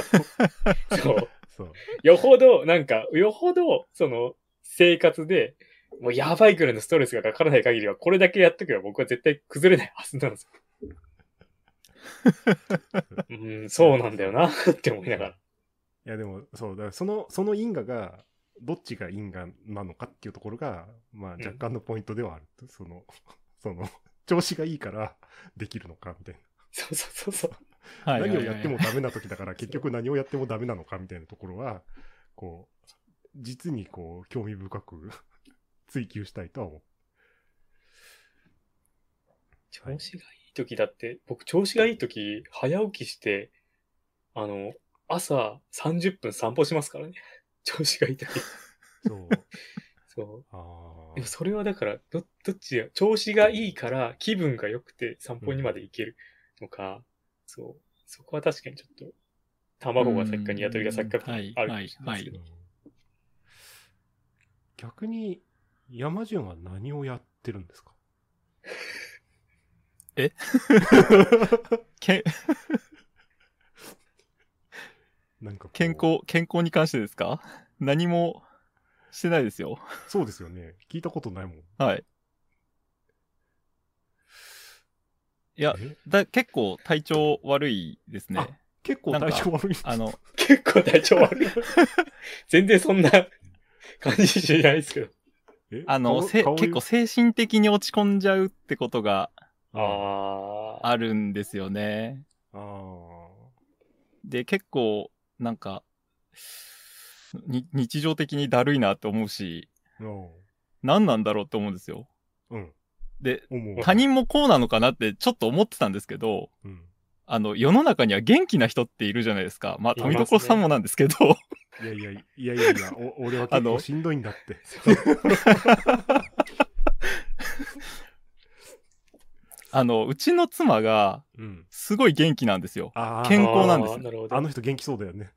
そう。そう。よほど、なんか、よほど、その、生活で、もうやばいくらいのストレスがかからない限りは、これだけやっとけば僕は絶対崩れないはずなんですよ。うん、そうなんだよな、って思いながら。いや、でも、そう、だからその、その因果が、どっちが因果なのかっていうところが、まあ、うん若干のポイントではある。その、その、調子がいいからできるのか、みたいな。そうそうそうそう。何をやってもダメな時だから、結局何をやってもダメなのか、みたいなところは、こう、実にこう、興味深く 追求したいとは思う。調子がいい時だって、僕調子がいい時、早起きして、あの、朝30分散歩しますからね。調子がいい時。そう。そう。あでもそれはだから、ど、どっちや、調子がいいから気分が良くて散歩にまで行けるのか、そう。そこは確かにちょっと、卵が先か鶏が先かうんはいあるかもしれないですけど。逆に、山潤は何をやってるんですか？け？なんか健康、健康に関してですか？何もしてないですよ。そうですよね。聞いたことないもん。はい。いや、え？だ結構体調悪いですあね。結構体調悪い。あの、結構体調悪い。全然そんな感じじゃないですけど。え？あの、せ結構精神的に落ち込んじゃうってことがあるんですよね。で、結構、なんか、に日常的にだるいなって思うし、うん何なんだろうって思うんですよ。うん。で。他人もこうなのかなってちょっと思ってたんですけど、うん。あの、世の中には元気な人っているじゃないですか。まあ、富所さんもなんですけど、いやいやいやいやいや、お俺は結構しんどいんだって。あの、うちの妻がうん。すごい元気なんですよ。ああ、健康なんですあーなるほど。あの人元気そうだよね。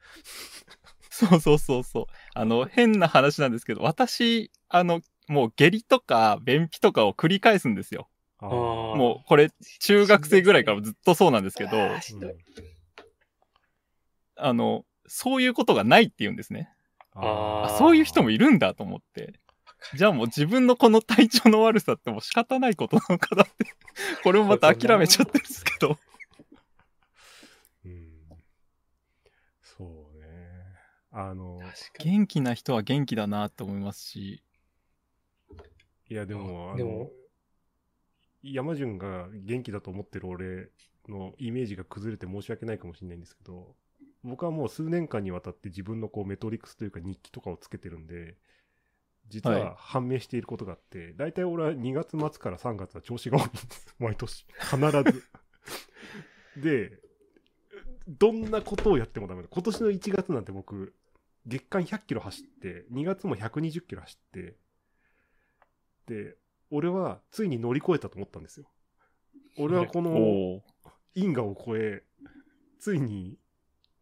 そうそうそうそう。あの、変な話なんですけど、私、あの、もう下痢とか便秘とかを繰り返すんですよ。もうこれ、中学生ぐらいからずっとそうなんですけど、あの、そういうことがないって言うんですね。あそういう人もいるんだと思って。じゃあもう自分のこの体調の悪さってもう仕方ないことなのかなって。これもまた諦めちゃってるんですけど。うん。そうね。あの。元気な人は元気だなって思いますし。いやでも、あのでも、山潤が元気だと思ってる俺のイメージが崩れて申し訳ないかもしれないんですけど、僕はもう数年間にわたって自分のこうメトリックスというか日記とかをつけてるんで、実はいは判明していることがあって、大体俺は2月末から3月は調子が悪いんです。毎年。必ず。で、どんなことをやってもダメだ。今年の1月なんて僕、月間100キロ走って、2月も120キロ走って、で、俺はついに乗り越えたと思ったんですよ。俺はこの因果を超え、ついに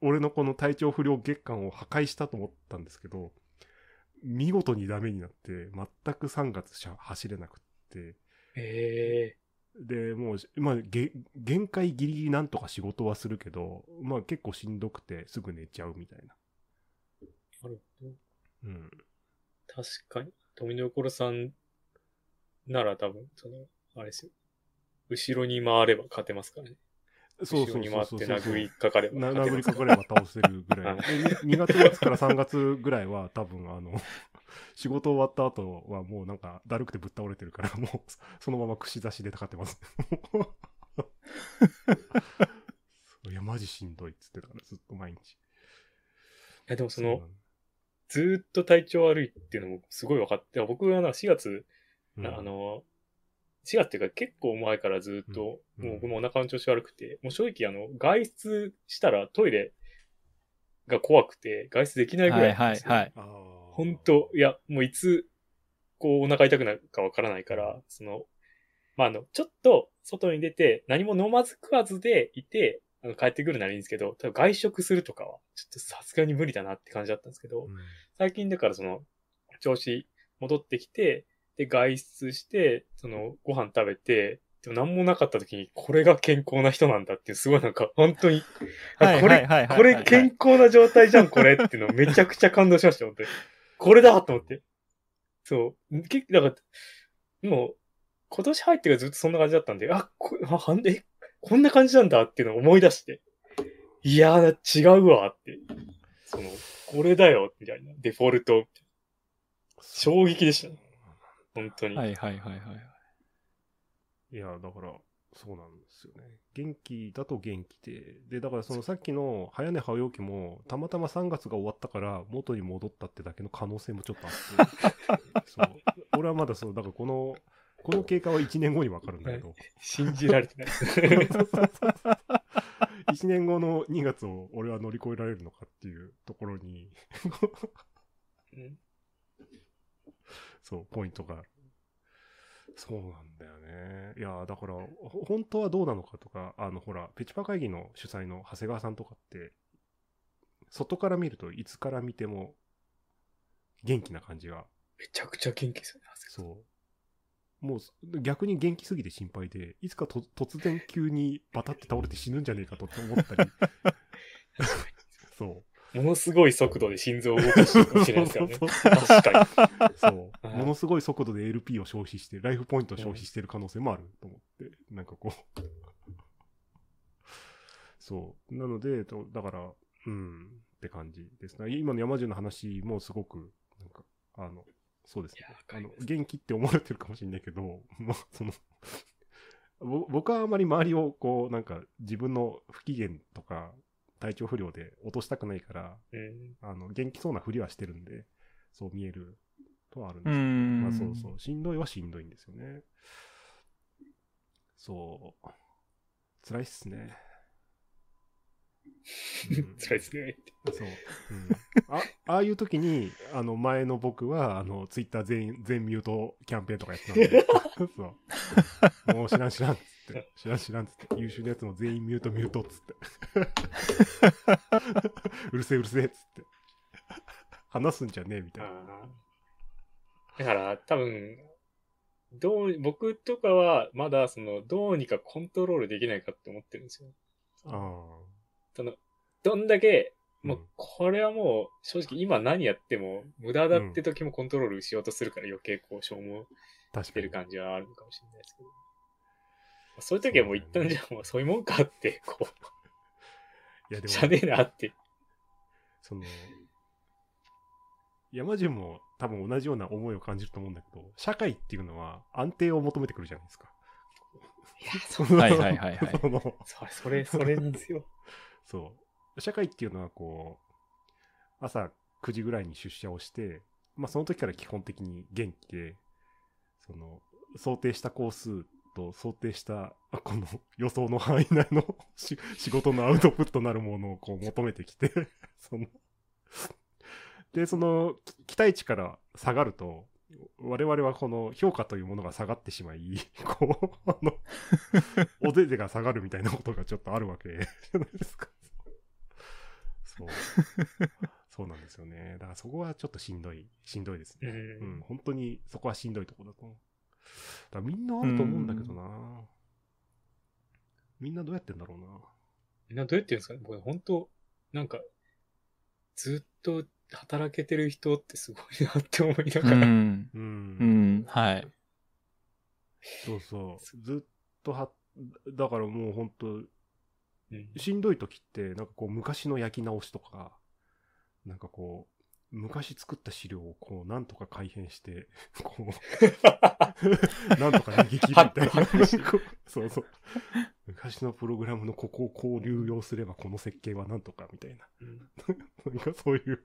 俺のこの体調不良月間を破壊したと思ったんですけど、見事にダメになって、全く3月しゃ走れなくって、えで、もう、まあ、げ限界ギリギリなんとか仕事はするけど、まあ結構しんどくてすぐ寝ちゃうみたいな。えなるほど。うん。確かに。富野ころさんなら多分、その、あれですよ。後ろに回れば勝てますからね。そうそうそうそう回って殴りかかれば殴りかかれば倒せるぐらい。はで2月末から3月ぐらいは多分あの、仕事終わった後はもうなんかだるくてぶっ倒れてるから、もうそのまま串刺しでかかってます。いや、マジしんどいっつってたから、ずっと毎日。いや、でもそのずーっと体調悪いっていうのもすごい分かって、僕はな4月、うんあの、4月っていうか結構前からずっと、うん。もう僕もお腹の調子悪くて、もう正直あの、外出したらトイレが怖くて、外出できないぐらいはいはいはい。本当いや、もういつ、こう、お腹痛くなるかわからないから、その、まあ、あの、ちょっと外に出て、何も飲まず食わずでいて、あの帰ってくるならいいんですけど、多分外食するとかは、ちょっとさすがに無理だなって感じだったんですけど、うん。最近だからその、調子戻ってきて、で、外出して、その、ご飯食べて、でも何もなかった時に、これが健康な人なんだってすごいなんか、本当に、あこれ、はいこれ健康な状態じゃん、これっていうのめちゃくちゃ感動しました、本当に。これだと思って。そう。結だから、もう、今年入ってからずっとそんな感じだったんで、あ、こあはんえ、こんな感じなんだっていうのを思い出して、いやー、違うわって。その、これだよ、みたいな。デフォルト。衝撃でしたね。本当に。はいはいはいはい。いや、だから、そうなんですよね。元気だと元気で。で、だからそのさっきの早寝早起きも、たまたま3月が終わったから元に戻ったってだけの可能性もちょっとあって。そう。俺はまだそう、だからこの、この経過は1年後にわかるんだけど。信じられてない。1年後の2月を俺は乗り越えられるのかっていうところに、うんそう、ポイントがある。そうなんだよね。いや、だから、ほ本当はどうなのかとか、あの、ほら、ペチパ会議の主催の長谷川さんとかって、外から見るといつから見ても元気な感じが、めちゃくちゃ元気ですよね。そう。もう逆に元気すぎて心配で、いつかと突然急にバタって倒れて死ぬんじゃねえかと思ったり、そう。ものすごい速度で心臓を動かしてるかもしれないですからね。確かに。そう。はいものすごい速度で LP を消費して、ライフポイントを消費してる可能性もあると思って、なんかこう。そう。なので、とだから、うん、って感じですね。今の山中の話もすごく、なんか、あの、そうですねあの元気って思われてるかもしれないけど、もうその、ぼ僕はあまり周りをこう、なんか自分の不機嫌とか体調不良で落としたくないから、うん。あの、元気そうなふりはしてるんで、そう見えるとはあるんうですけど、ん。まあそうそう、しんどいはしんどいんですよね。そう。辛いっすね。うん 辛いですね。そう。うん、あああいう時に、あの、前の僕は、あの、ツイッター全員、全ミュートキャンペーンとかやってたんで、そう。もう知らん知らんっつって、知らん知らんっつって、優秀なやつも全員ミュートミュートっつって。うるせえうるせえっつって。話すんじゃねえみたいな。だから、多分、どう、僕とかは、まだ、その、どうにかコントロールできないかって思ってるんですよ。あその、どんだけ、あ。もう、これはもう、正直今何やっても、無駄だって時もコントロールしようとするから余計こう消耗してる。感じはあるのかもしれないですけど。そういう時はもう一旦じゃあもうそういうもんかって、こいや、う、でじゃねも、えなって。その、山順も多分同じような思いを感じると思うんだけど、社会っていうのは安定を求めてくるじゃないですか。いや、そはいはいはいはいそのそれ、それ、それなんですよ。そう。社会っていうのはこう、朝9時ぐらいに出社をして、まあその時から基本的に元気で、その、想定した工数と想定した、あ この予想の範囲内の し仕事のアウトプットなるものをこう求めてきて、その、で、その、き期待値から下がると、我々はこの評価というものが下がってしまい、こう、あの、お手手が下がるみたいなことがちょっとあるわけじゃないですか。そう。そうなんですよね。だからそこはちょっとしんどい、しんどいですうね。うん、ん。本当にそこはしんどいところだと思う。だみんなあると思うんだけどな。みんなどうやってんだろうな。みんなどうやってるんですかね？僕、本当なんか、ずっと働けてる人ってすごいなって思いなうがら。ん。うん。うん。はい。そうそう。ずっとは、だからもう本当うんしんどい時って、なんかこう昔の焼き直しとか、なんかこう、昔作った資料をこう、なんとか改変して、こう、なんとか逃げ切るみたいな。そうそう。昔のプログラムのここをこう流用すればこの設計はなんとかみたいな。うん なんかそういう、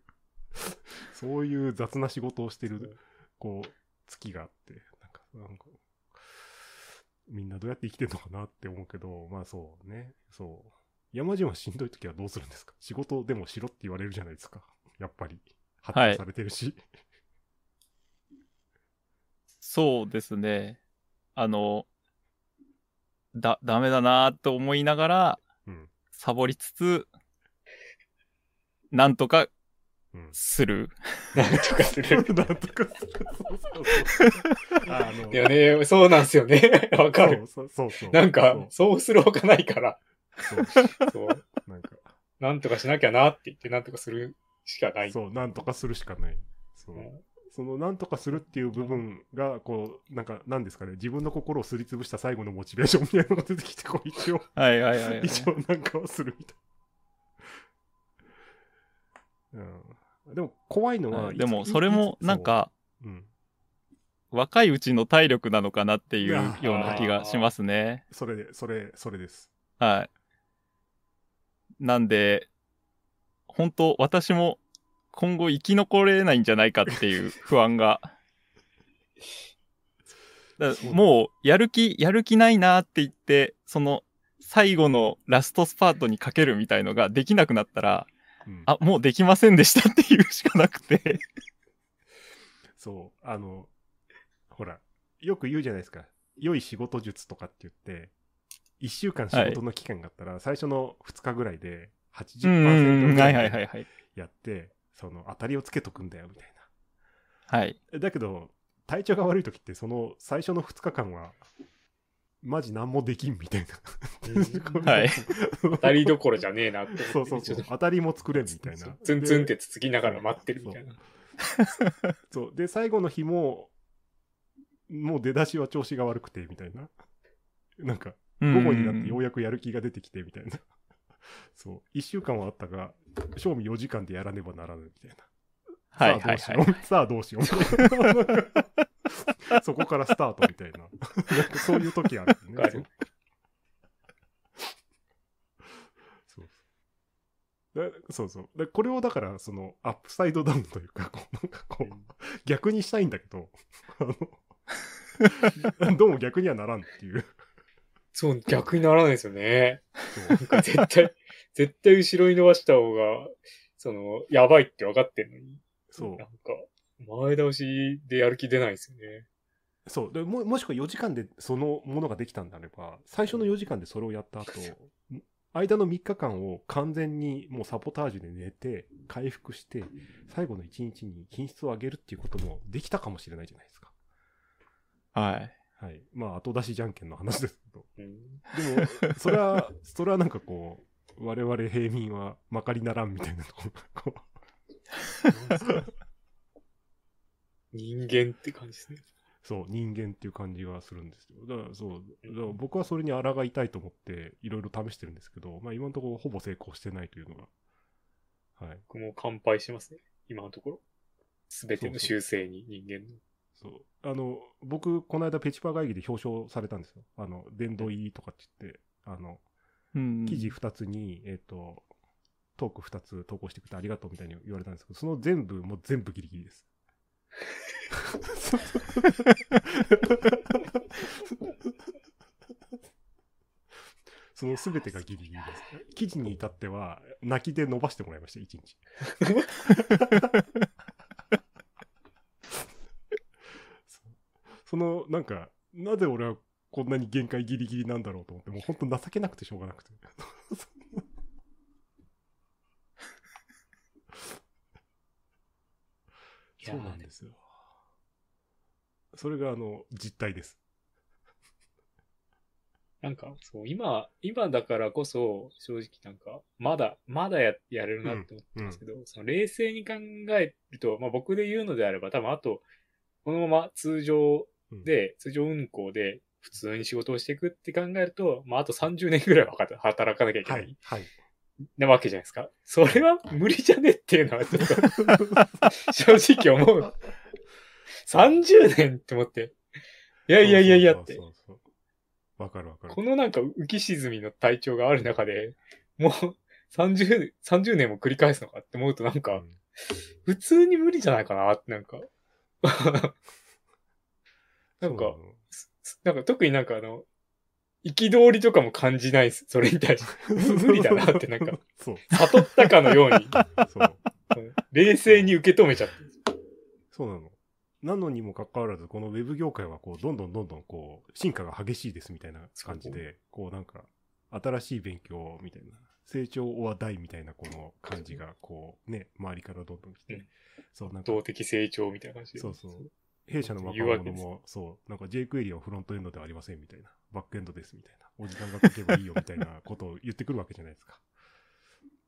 そういう雑な仕事をしてる、こう、月があって、なんか、なんか、みんなどうやって生きてるのかなって思うけど、まあそうね、そう。山人はしんどい時はどうするんですか？仕事でもしろって言われるじゃないですか。やっぱり。発はい表されてるし。そうですね。あの、だ、ダメだなと思いながら、うん。サボりつつ、なんとかうん。する。なんとかする。なんとかする。そうそうそう。あのいやね、そうなんですよね。わかる。そうそうそう。なんか、そうするほかないから、そう、そうそう。なんか、なんとかしなきゃなって言って、なんとかするしかない。そう、なんとかするしかない。そう。うんそのなんとかするっていう部分が、こう、なんか、なんですかね、自分の心をすりつぶした最後のモチベーションみたいなのが出てきて、こう、一応、はいはいはい、はい。一応なんかはするみたいな。うん。でも、怖いのは、はいでも、それも、なん、か。若いうちの体力なのかなっていうような気がしますね。それで、それ、それです。はい。なんで、本当私も今後生き残れないんじゃないかっていう不安が。もう、やる気、やる気ないなって言って、その、最後のラストスパートにかけるみたいのができなくなったら、うん。あ、もうできませんでしたっていうしかなくて。そう、あの、ほら、よく言うじゃないですか。良い仕事術とかって言って、1週間仕事の期間があったら、最初の2日ぐらいで80%うんうんうん。ぐはいらい。やって、その当たりをつけとくんだよ、みたいはい。な。だけど、体調が悪い時って、その最初の2日間は、マジ何もできんみたいな。はい当たりどころじゃねえなってそうそうそう当たりも作れんみたいな。ツンツンっでてつつきながら待ってるみたいな。そう。で、最後の日も、もう出だしは調子が悪くて、みたいな。なんか、午後になってようやくやる気が出てきて、みたいな。そう。一週間はあったが、賞味4時間でやらねばならぬ、みたいな。はいはいはい。さあどうしよう。さあどうしよう。みたいなそこからスタートみたいな。なんかそういう時あるよね。そうそうだそうそう。でこれをだから、その、アップサイドダウンというか、こう、なんかこう、逆にしたいんだけど、あの、どうも逆にはならんっていう。そう、逆にならないですよね。そうなんか絶対、絶対後ろに伸ばした方が、その、やばいって分かってんのに。そうなんか、前倒しでやる気出ないですよね。そうでももしくは4時間でそのものができたんであれば最初の4時間でそれをやった後間の3日間を完全にもうサポタージュで寝て回復して最後の1日に品質を上げるっていうこともできたかもしれないじゃないですかはい。はいまあ後出しじゃんけんの話ですけど うん、でもそれはそれはなんかこう我々平民はまかりならんみたいなところがこう 人間って感じですね。そう、人間っていう感じがするんですよ。だからそう、だから僕はそれに抗いたいと思っていろいろ試してるんですけど、まあ今のところほぼ成功してないというのが。はい。僕も乾杯しますね。今のところ。すべての修正に人間の。そう。あの、僕、この間ペチパー会議で表彰されたんですよ。あの、殿堂入りとかって言って、あの、うん記事2つに、えっ、と、トーク2つ投稿してくれてありがとうみたいに言われたんですけど、その全部、もう全部ギリギリです。その全てがギリギリです。記事に至っては、泣きで伸ばしてもらいました、1日。そうその、なんか、なぜ俺はこんなに限界ギリギリなんだろうと思って、もう本当情けなくてしょうがなくて。そうなんですよ。それがあの実態です。なんか、そう、今、今だからこそ、正直なんか、まだ、まだや、やれるなって思ってますけど、その冷静に考えると、まあ僕で言うのであれば、多分あと、このまま通常で、通常運行で、普通に仕事をしていくって考えると、まああと30年ぐらいは働かなきゃいけない、はい。はい。なわけじゃないですか。それは無理じゃねっていうのはちょっと、正直思う。30年って思って。いやいやいやいやってわかるわかるこ。のなんか浮き沈みの体調がある中で、もう30、30年も繰り返すのかって思うとなんか、うん普通に無理じゃないかなってなんか。なんかなんか特になんかあの、憤りとかも感じないです。それに対して。無理だなってなんか、そう。悟ったかのように、そう。冷静に受け止めちゃって。そうなの。なのにもかかわらず、このウェブ業界はこう、どんどんどんどんこう、進化が激しいですみたいな感じで、こうなんか、新しい勉強みたいな、成長は大みたいなこの感じが、こうね、周りからどんどん来て、うんそう、なんか、動的成長みたいな感じで。そうそう。弊社の若者も、そう、なんか jQuery はフロントエンドではありませんみたいな、バックエンドですみたいな、おじさんが書けばいいよみたいなことを言ってくるわけじゃないですか。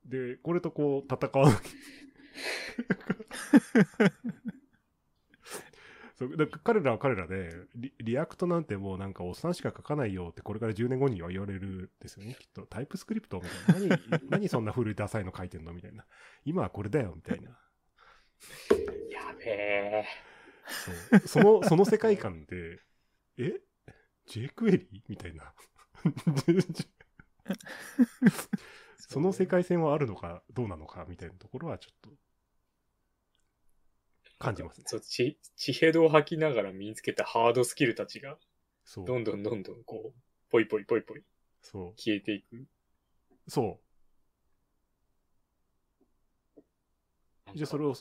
で、これとこう、戦わなきゃ そうだから彼らは彼らでリ、 React なんてもうなんかおっさんしか書かないよってこれから10年後には言われるんですよね、きっと。 TypeScript みたいな。何、何そんな古いダサいの書いてんのみたいな。今はこれだよ、みたいな。やべえ。そう その、その世界観で、え ?jQuery? みたいな。その世界線はあるのかどうなのかみたいなところはちょっと感じますね。そう、ち、地ヘドを吐きながら身につけたハードスキルたちが、そう。どんどんどんどんこう、ポイポイポイポイそ消えていく。う。そう。じゃあそれを。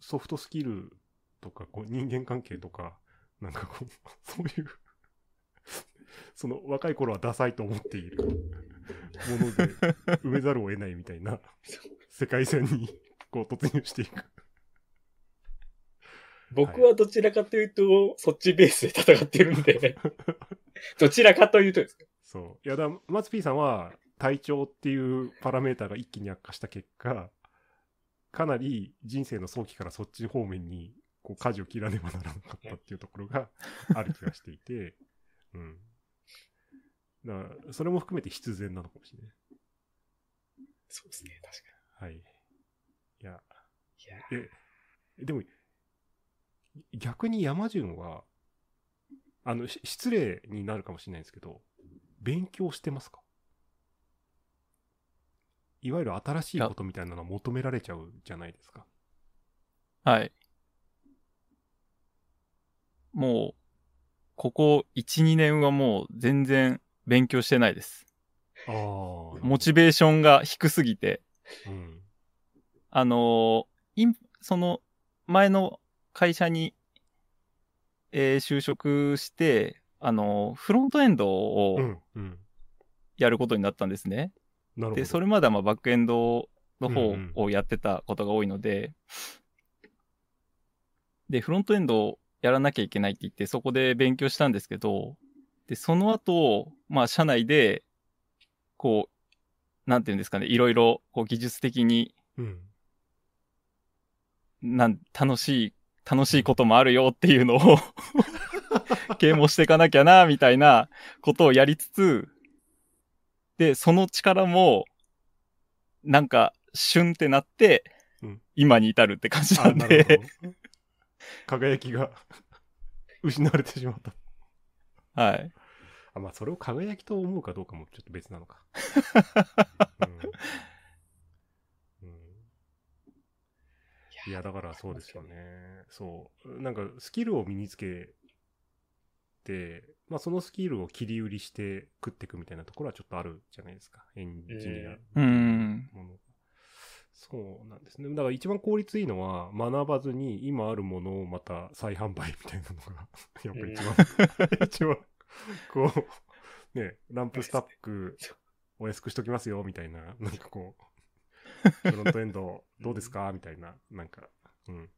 ソフトスキルとかこう人間関係とかなんかこう、そういう、その若い頃はダサいと思っているもので埋めざるを得ないみたいな世界線にこう突入していく。僕はどちらかというと、そっちベースで戦ってるんで、どちらかというとですね。そう。いやだ、松 P さんは体調っていうパラメーターが一気に悪化した結果、かなり人生の早期からそっち方面にこう舵を切らねばならなかったっていうところがある気がしていて、うん。だから、それも含めて必然なのかもしれない。そうですね、確かはい。いや、に。いやえ、でも、逆に山順は、あの、し失礼になるかもしれないんですけど、勉強してますか？いわゆる新しいことみたいなのは求められちゃうじゃないですか。はい。もう、ここ1、2年はもう全然勉強してないです。モチベーションが低すぎて、うん。あのーその前の会社に、えー就職して、あのーフロントエンドうをん。うん。やることになったんですね。なるほど。で、それまではまあバックエンドの方うんうんをやってたことが多いので、で、フロントエンドをやらなきゃいけないって言って、そこで勉強したんですけど、で、その後、まあ、社内で、こう、なんていうんですかね、いろいろ、こう、技術的に、うん。なん、楽しい、楽しいこともあるよっていうのを、啓蒙していかなきゃな、みたいなことをやりつつ、で、その力も、なんか、シュンってなって、うん今に至るって感じなあ、んで、ど。輝きが 失われてしまった。はい。あ、まあ、それを輝きと思うかどうかもちょっと別なのか。うん。うんいや、だからそうですよね。そう。なんか、スキルを身につけて、まあ、そのスキルを切り売りして食っていくみたいなところはちょっとあるじゃないですか。エンジニアうーん。ものが。そうなんですね。だから一番効率いいのは、学ばずに今あるものをまた再販売みたいなのが、やっぱり一番、一番、こう、ね、ランプスタックお安くしときますよ、みたいな、なんかこう、フロントエンドどうですか？みたいな、なんか、うん。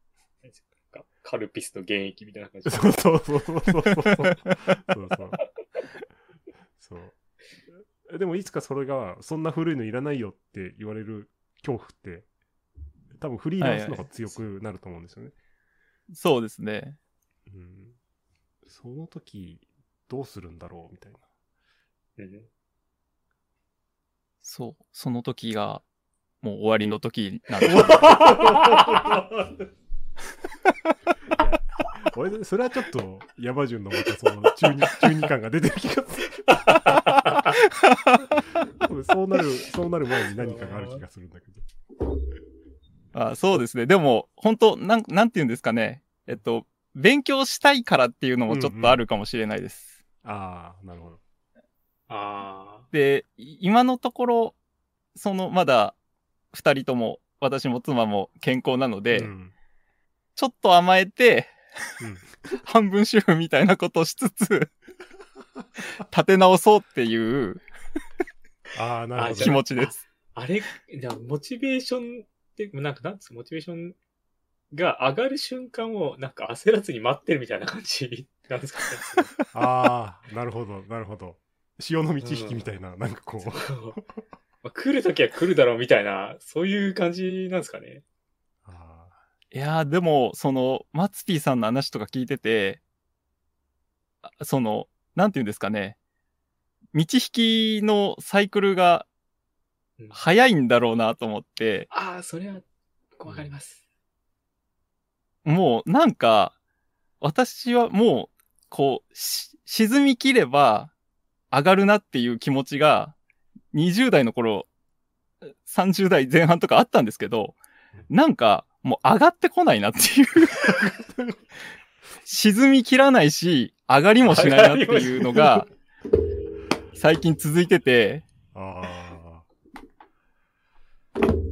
か？カルピスの現役みたいな感じそうそうそうそうそう。そ うそう。そう。でもいつかそれが、そんな古いのいらないよって言われる恐怖って、多分フリーランスの方が強くなると思うんですよね。そうですね。うん。その時、どうするんだろうみたいな。うんそう。その時が、もう終わりの時なんで。俺、それはちょっと、山順のまたその中二、中二感が出てる気がする。そうなる、そうなる前に何かがある気がするんだけど。あそうですね。でも、本当なん、なんて言うんですかね。えっと、勉強したいからっていうのもちょっとあるかもしれないです。ああ、なるほど。あで、い今のところ、その、まだ、二人とも、私も妻も健康なので、うんちょっと甘えて、うん 半分主婦みたいなことをしつつ、立て直そうっていうああ、なるほど。気持ちです。あ。あれ、じゃあモチベーションって、なんかなんですか、モチベーションが上がる瞬間をなんか焦らずに待ってるみたいな感じなんですかね。ああ、なるほど、なるほど。潮の満ち引きみたいな、なんかこう。まあ、来るときは来るだろうみたいな、そういう感じなんですかね。あいやー、でも、その、マツピーさんの話とか聞いてて、あその、なんて言うんですかね。道引きのサイクルがうん早いんだろうなと思って、ああ、それはわかります。もうなんか、私はもう、こう、し沈み切れば上がるなっていう気持ちが、20代の頃、30代前半とかあったんですけど、なんか、もう上がってこないなっていう。沈み切らないし、上がりもしないなっていうのが、最近続いてて、あ。あ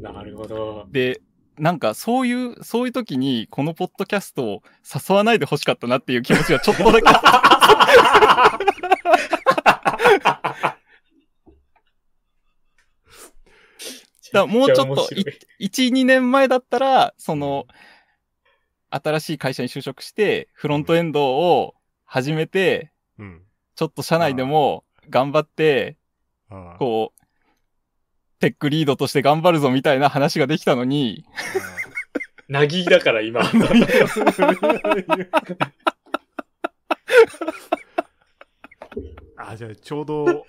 なるほど。で、なんかそういう、そういう時にこのポッドキャストを誘わないで欲しかったなっていう気持ちがちょっとだけあった。だもうちょっとめちゃ面白い1、2年前だったら、その、新しい会社に就職して、フロントエンドを始めて、うん。ちょっと社内でも頑張って。こう、テックリードとして頑張るぞみたいな話ができたのに、なぎだから今。あ、じゃあちょうど、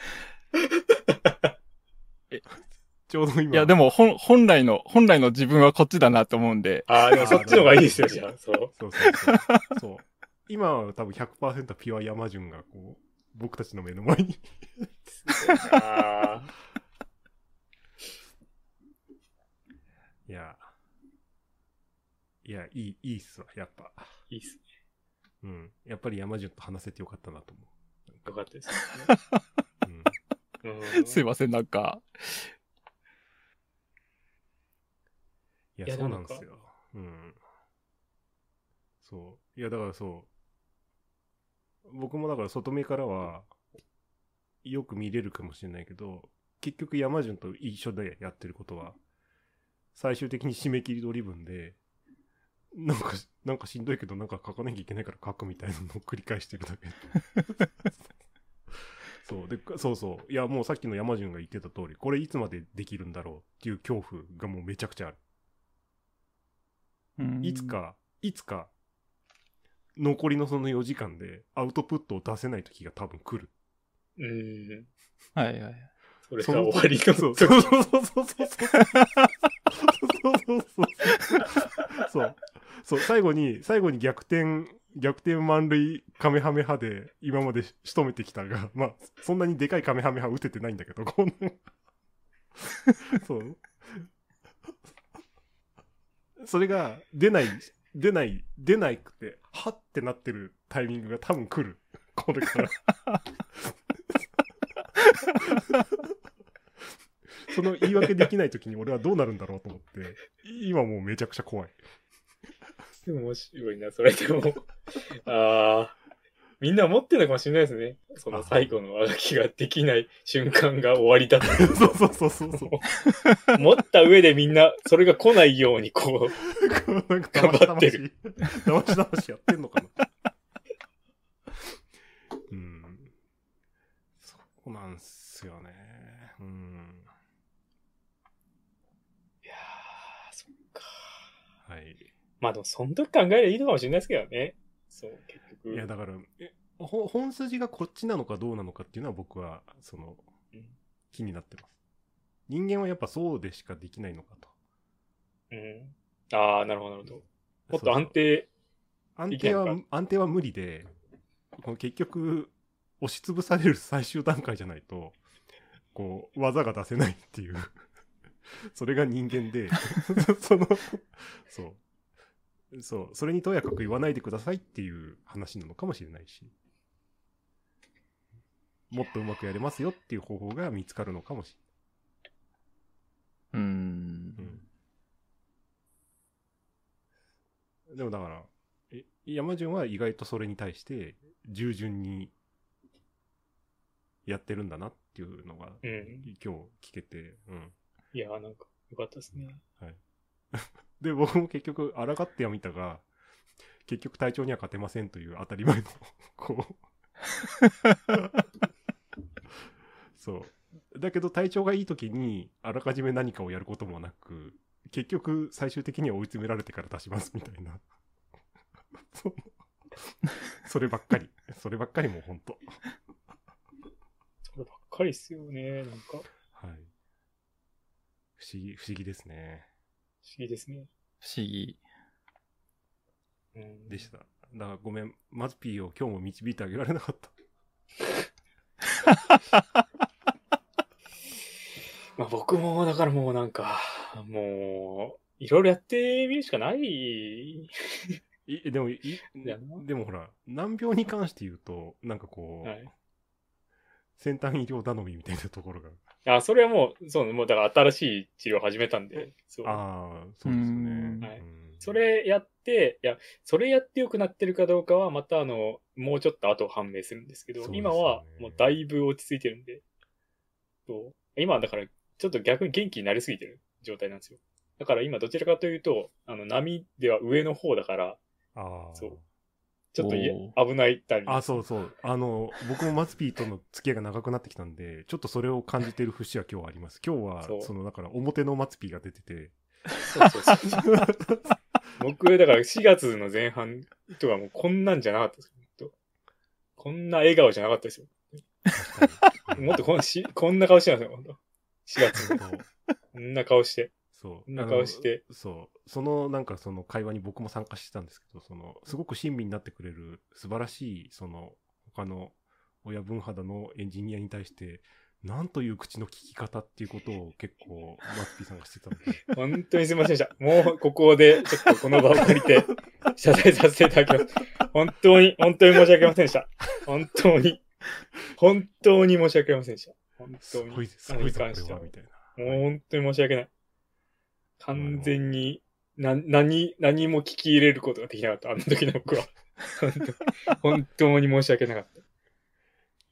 え？ちょうど今。いやでも本本来の、本来の自分はこっちだなと思うんで、ああ、でもそっちの方がいいですよ、じゃあ。そう。そうそうそう。そう。今は多分100%ピュア山順がこう、僕たちの目の前に。いや。いや、いい、いいっすわ、やっぱ。いいっすね。うん。やっぱり山順と話せてよかったなと思よかったです。ね。うん すいません、なんか、いや、いやそうなんですよ。うん。そう。いや、だからそう。僕もだから外目からは、よく見れるかもしれないけど、結局山順と一緒でやってることは、最終的に締め切りドリブンで、なんか、なんかしんどいけど、なんか書かなきゃいけないから書くみたいなのを繰り返してるだけ。そう。で、そうそう。いや、もうさっきの山順が言ってた通り、これいつまでできるんだろうっていう恐怖がもうめちゃくちゃある。うんいつ、か、いつか、残りのその4時間でアウトプットを出せない時が多分来る。うん。はいはい。それが終わりのそう時そうそうそうそうそう。そうそうそう。そう。そう、最後に、最後に逆転、逆転満塁カメハメ派で今まで仕留めてきたが、まあ、そんなにでかいカメハメ派打ててないんだけど、こんな。そう。それが出ない、出ない、出ないくて、はってなってるタイミングが多分来る。これから。その言い訳できない時に俺はどうなるんだろうと思って、今もうめちゃくちゃ怖い。でも面白いな、それでも。ああ。みんな持ってるのかもしれないですね。その最後のあがきができない瞬間が終わりだと。そうそうそうそうそう。持った上でみんな、それが来ないように、こう、頑張ってるだましだましやってんのかな。うん。そうなんすよね。うん。いやー、そっか。はい。まあでも、その時考えればいいのかもしれないですけどね。そう、結局。いや、だから、えほ本筋がこっちなのかどうなのかっていうのは僕は、その、うん気になってます。人間はやっぱそうでしかできないのかと。うん。ああ、なるほど、なるほど。もっと安定、安定は安定は無理で、この結局、押しつぶされる最終段階じゃないと、こう、技が出せないっていう。それが人間で、その、そう。そう。それにとやかく言わないでくださいっていう話なのかもしれないし。もっとうまくやれますよっていう方法が見つかるのかもしれない。うん。でもだから、え山順は意外とそれに対して従順にやってるんだなっていうのがうん。今日聞けて、うん。いやー、なんか、よかったですね。で、僕も結局、抗ってはみたが、結局体調には勝てませんという当たり前の、こう。そう。だけど体調がいい時に、あらかじめ何かをやることもなく、結局最終的には追い詰められてから出しますみたいな。そ うそればっかり。そればっかりもうほんと。そればっかりっすよね。なんか、不はい。不思議、不思議ですね。思議ですね。不思議。うん。でした。だからごめん、マズピーを今日も導いてあげられなかった。まあ僕も、だからもうなんか、もう、いろいろやってみるしかない。いでもいでもほら難病に関して言うとなんかこう、はい先端医療頼みみたいなところがあ、それはもう、そう、もうだから新しい治療を始めたんで、そう。ああ、そうですよね。うんはいうんそれやって、いや、それやって良くなってるかどうかは、またあの、もうちょっと後判明するんですけど、ね今はもうだいぶ落ち着いてるんで、そう今はだから、ちょっと逆に元気になりすぎてる状態なんですよ。だから今どちらかというと、あの、波では上の方だから、ああ。そうちょっと危ないタイミングあ、そうそう。あの、僕もマツピーとの付き合いが長くなってきたんで、ちょっとそれを感じている節は今日はあります。今日は、そうその、だから表のマツピーが出てて、そうそうそう。僕、だから4月の前半とかもうこんなんじゃなかったですよ。ほんとこんな笑顔じゃなかったですよ。もっとこんしこんな顔してますよ、ほんと。4月に。そうこんな顔して。そう。な顔してそう。そのなんかその会話に僕も参加してたんですけど、その、すごく親身になってくれる素晴らしい、その、他の親分肌のエンジニアに対して、なんという口の聞き方っていうことを結構、マツピーさんがしてたので、本当にすいませんでした。もうここでちょっとこの場を借りて謝罪させていただきます。本当に、本当に申し訳ませんでした。本当に、本当に申し訳ありませんでした。本当に。すごい、すごいぞ、こみたいな。もう本当に申し訳ない。完全に、な、何、何も聞き入れることができなかった。あの時の僕は。本当に申し訳なかった。い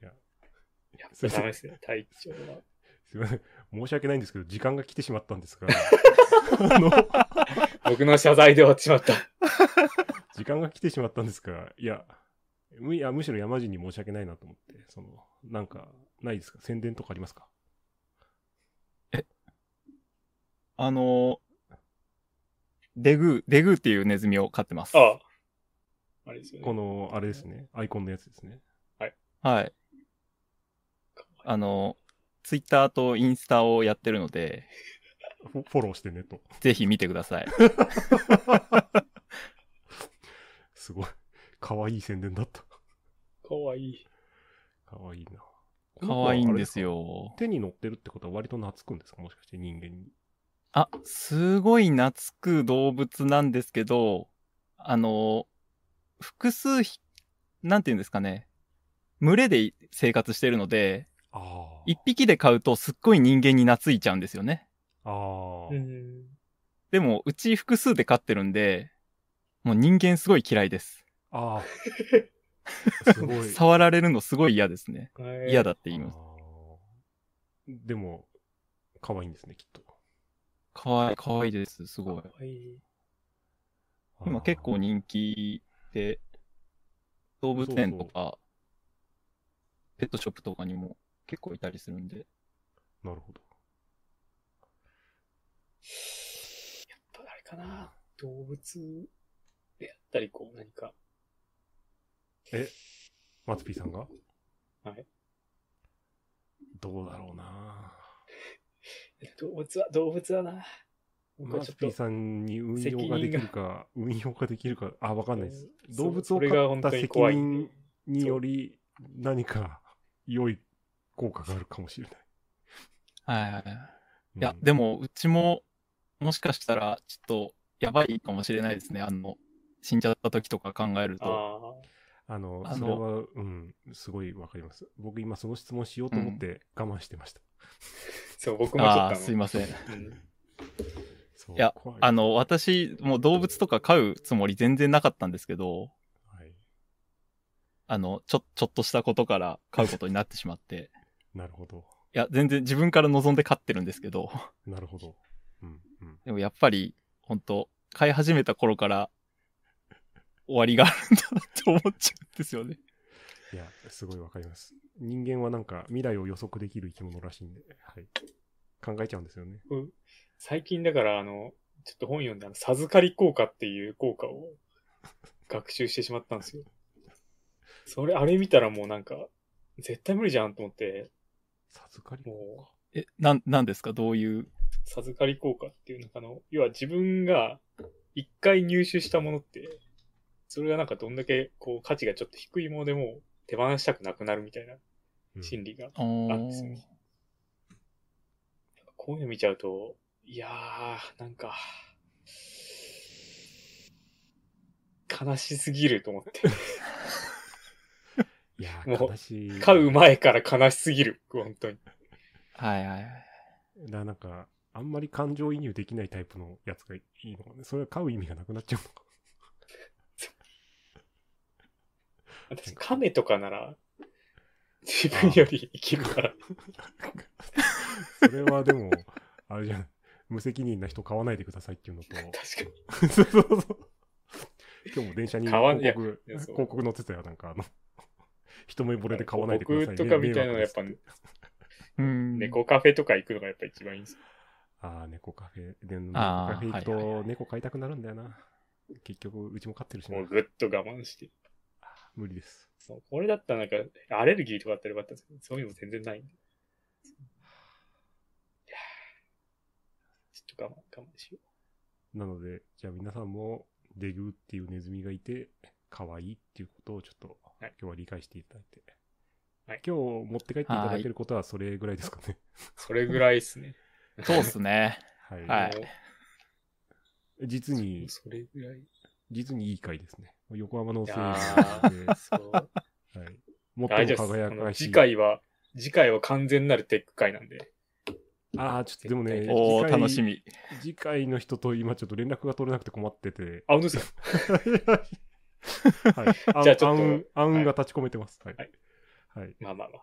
や、やっぱダメですね、体調は。すいません。申し訳ないんですけど、時間が来てしまったんですが、あの、僕の謝罪で終わってしまった。時間が来てしまったんですが、いや、むいやむしろ山人に申し訳ないなと思って、その、なんか、ないですか？宣伝とかありますか？あの、デグー、デグーっていうネズミを飼ってます。ああ。あれですよね。この、あれですね、アイコンのやつですね。はい。あの、ツイッターとインスタをやってるので、フォフォローしてねと。ぜひ見てください。すごい。かわいい宣伝だった。かわいい。かわいいな。可愛いんですよか？手に乗ってるってことは割と懐くんですか？もしかして人間に。あ、すごい懐く動物なんですけど、あの、複数ひ、なんていうんですかね。群れで生活してるので。一匹で飼うとすっごい人間に懐いちゃうんですよね。ああ。うん。でも、うち複数で飼ってるんで、もう人間すごい嫌いです。ああ。すごい。触られるのすごい嫌ですね。嫌だっって言います。でも、可愛いんですね、きっと。かわいい、かわいいです。すごい。いい。今結構人気で、動物園とか、ペットショップとかにも結構いたりするんで。なるほど。やっぱあれかな。動物でやったり、こう何か。え、松ピーさんが？はい。どうだろうな動物は、動物はな。僕はちょっとマツピーさんに運用ができるか、運用ができるか、あ、わかんないです。動物を飼った責任により何か良い効果があるかもしれない。はいはいはい。いやう、んでも、うちも、もしかしたら、ちょっと、やばいかもしれないですね。あの、死んじゃった時とか考えると。ああの、あのそれは、うん、すごいわかります。僕今その質問しようと思って我慢してました。あ。そう、僕もちょっとあすいません。いやあの、私、もう動物とか飼うつもり全然なかったんですけど、はい、あの、ちょ、ちょっとしたことから飼うことになってしまって。なるほど。いや、全然自分から望んで飼ってるんですけど、なるほど。うん、うん。でもやっぱり、本当飼い始めた頃から、終わりがあるんだなって思っちゃうんですよね。いや、すごいわかります。人間はなんか未来を予測できる生き物らしいんで、はい。考えちゃうんですよね。最近だから、あの、ちょっと本読んで、あの、授かり効果っていう効果を 学習してしまったんですよ。それ、あれ見たらもうなんか、絶対無理じゃんと思って、授かりもえ、なん、なんですか？どういう？う、授かり効果っていうのかの、要は自分が一回入手したものって、それがなんかどんだけこう価値がちょっと低いものでも手放したくなくなるみたいなうん心理があるんですよね。こういうの見ちゃうと、いやー、なんか、悲しすぎると思って。いやもう悲しい。飼う前から悲しすぎる、本当に。はいはいはい。だからなんか、あんまり感情移入できないタイプのやつがいいのかね。それは買う意味がなくなっちゃうのか。私、亀とかなら、自分より生きるから。それはでも、あれじゃない。無責任な人買わないでくださいっていうのと、確かに。そうそうそう。今日も電車に買わん広告、広告載ってたよ。なんかあの、一目惚れで買わないでください、僕とかみたいなのはやっぱ。猫カフェとか行くのがやっぱ一番いいんですよ。ああ、猫カフェ。で、猫カフェ行くと猫飼いたくなるんだよな。結局、うちも飼ってるしなもう。ぐっと我慢して。無理です。そう、これだったらなんか、アレルギーとかあったらよかったんですけど、そういうのも全然ないんで。いやーちょっと我慢、我慢しよなので、じゃあ皆さんも、デグーっていうネズミがいて、可愛いっていうことをちょっと、はい今日は理解していただいて。はい今日持って帰っていただけることはそれぐらいですかね。う。それぐらいっすね。そうっすね。はい。はいも実にう、それぐらい。実にいい回ですね。横浜のせいで、ーそう。はい。も夫です。あの輝かしい。次回は、次回は完全なるテック会なんで。ああ、ちょっとでもね、絶おー、次回楽し。み。次回の人と今ちょっと連絡が取れなくて困ってて。あ、本当ですか？はい。あじゃあちょっと暗暗はいが立ち込めてます。はい。はいはい。まあまあまあ。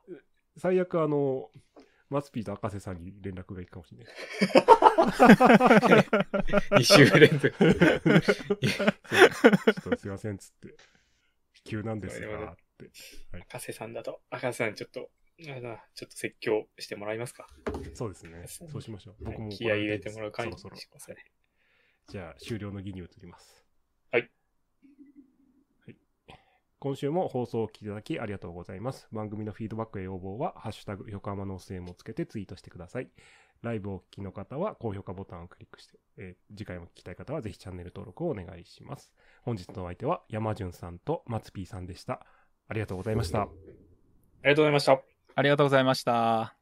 最悪、あの、マツピーと赤瀬さんに連絡がいくかもしれない。2週連続。ちょっとすいませんっつって。急なんですが、って。赤瀬さんだと、赤瀬さんちょっと、あれだなちょっと説教してもらいますか？そうですね。そうしましょう。僕も気合い入れてもらう会にそろそろしますね。じゃあ、終了の儀に移ります。はい。はい。今週も放送をお聞きいただきありがとうございます。番組のフィードバックや要望は、ハッシュタグ、横浜の末もつけてツイートしてください。ライブをお聞きの方は、高評価ボタンをクリックして、えー次回も聞きたい方は、ぜひチャンネル登録をお願いします。本日のお相手は、山潤さんと松 P さんでした。ありがとうございました。ありがとうございました。ありがとうございました。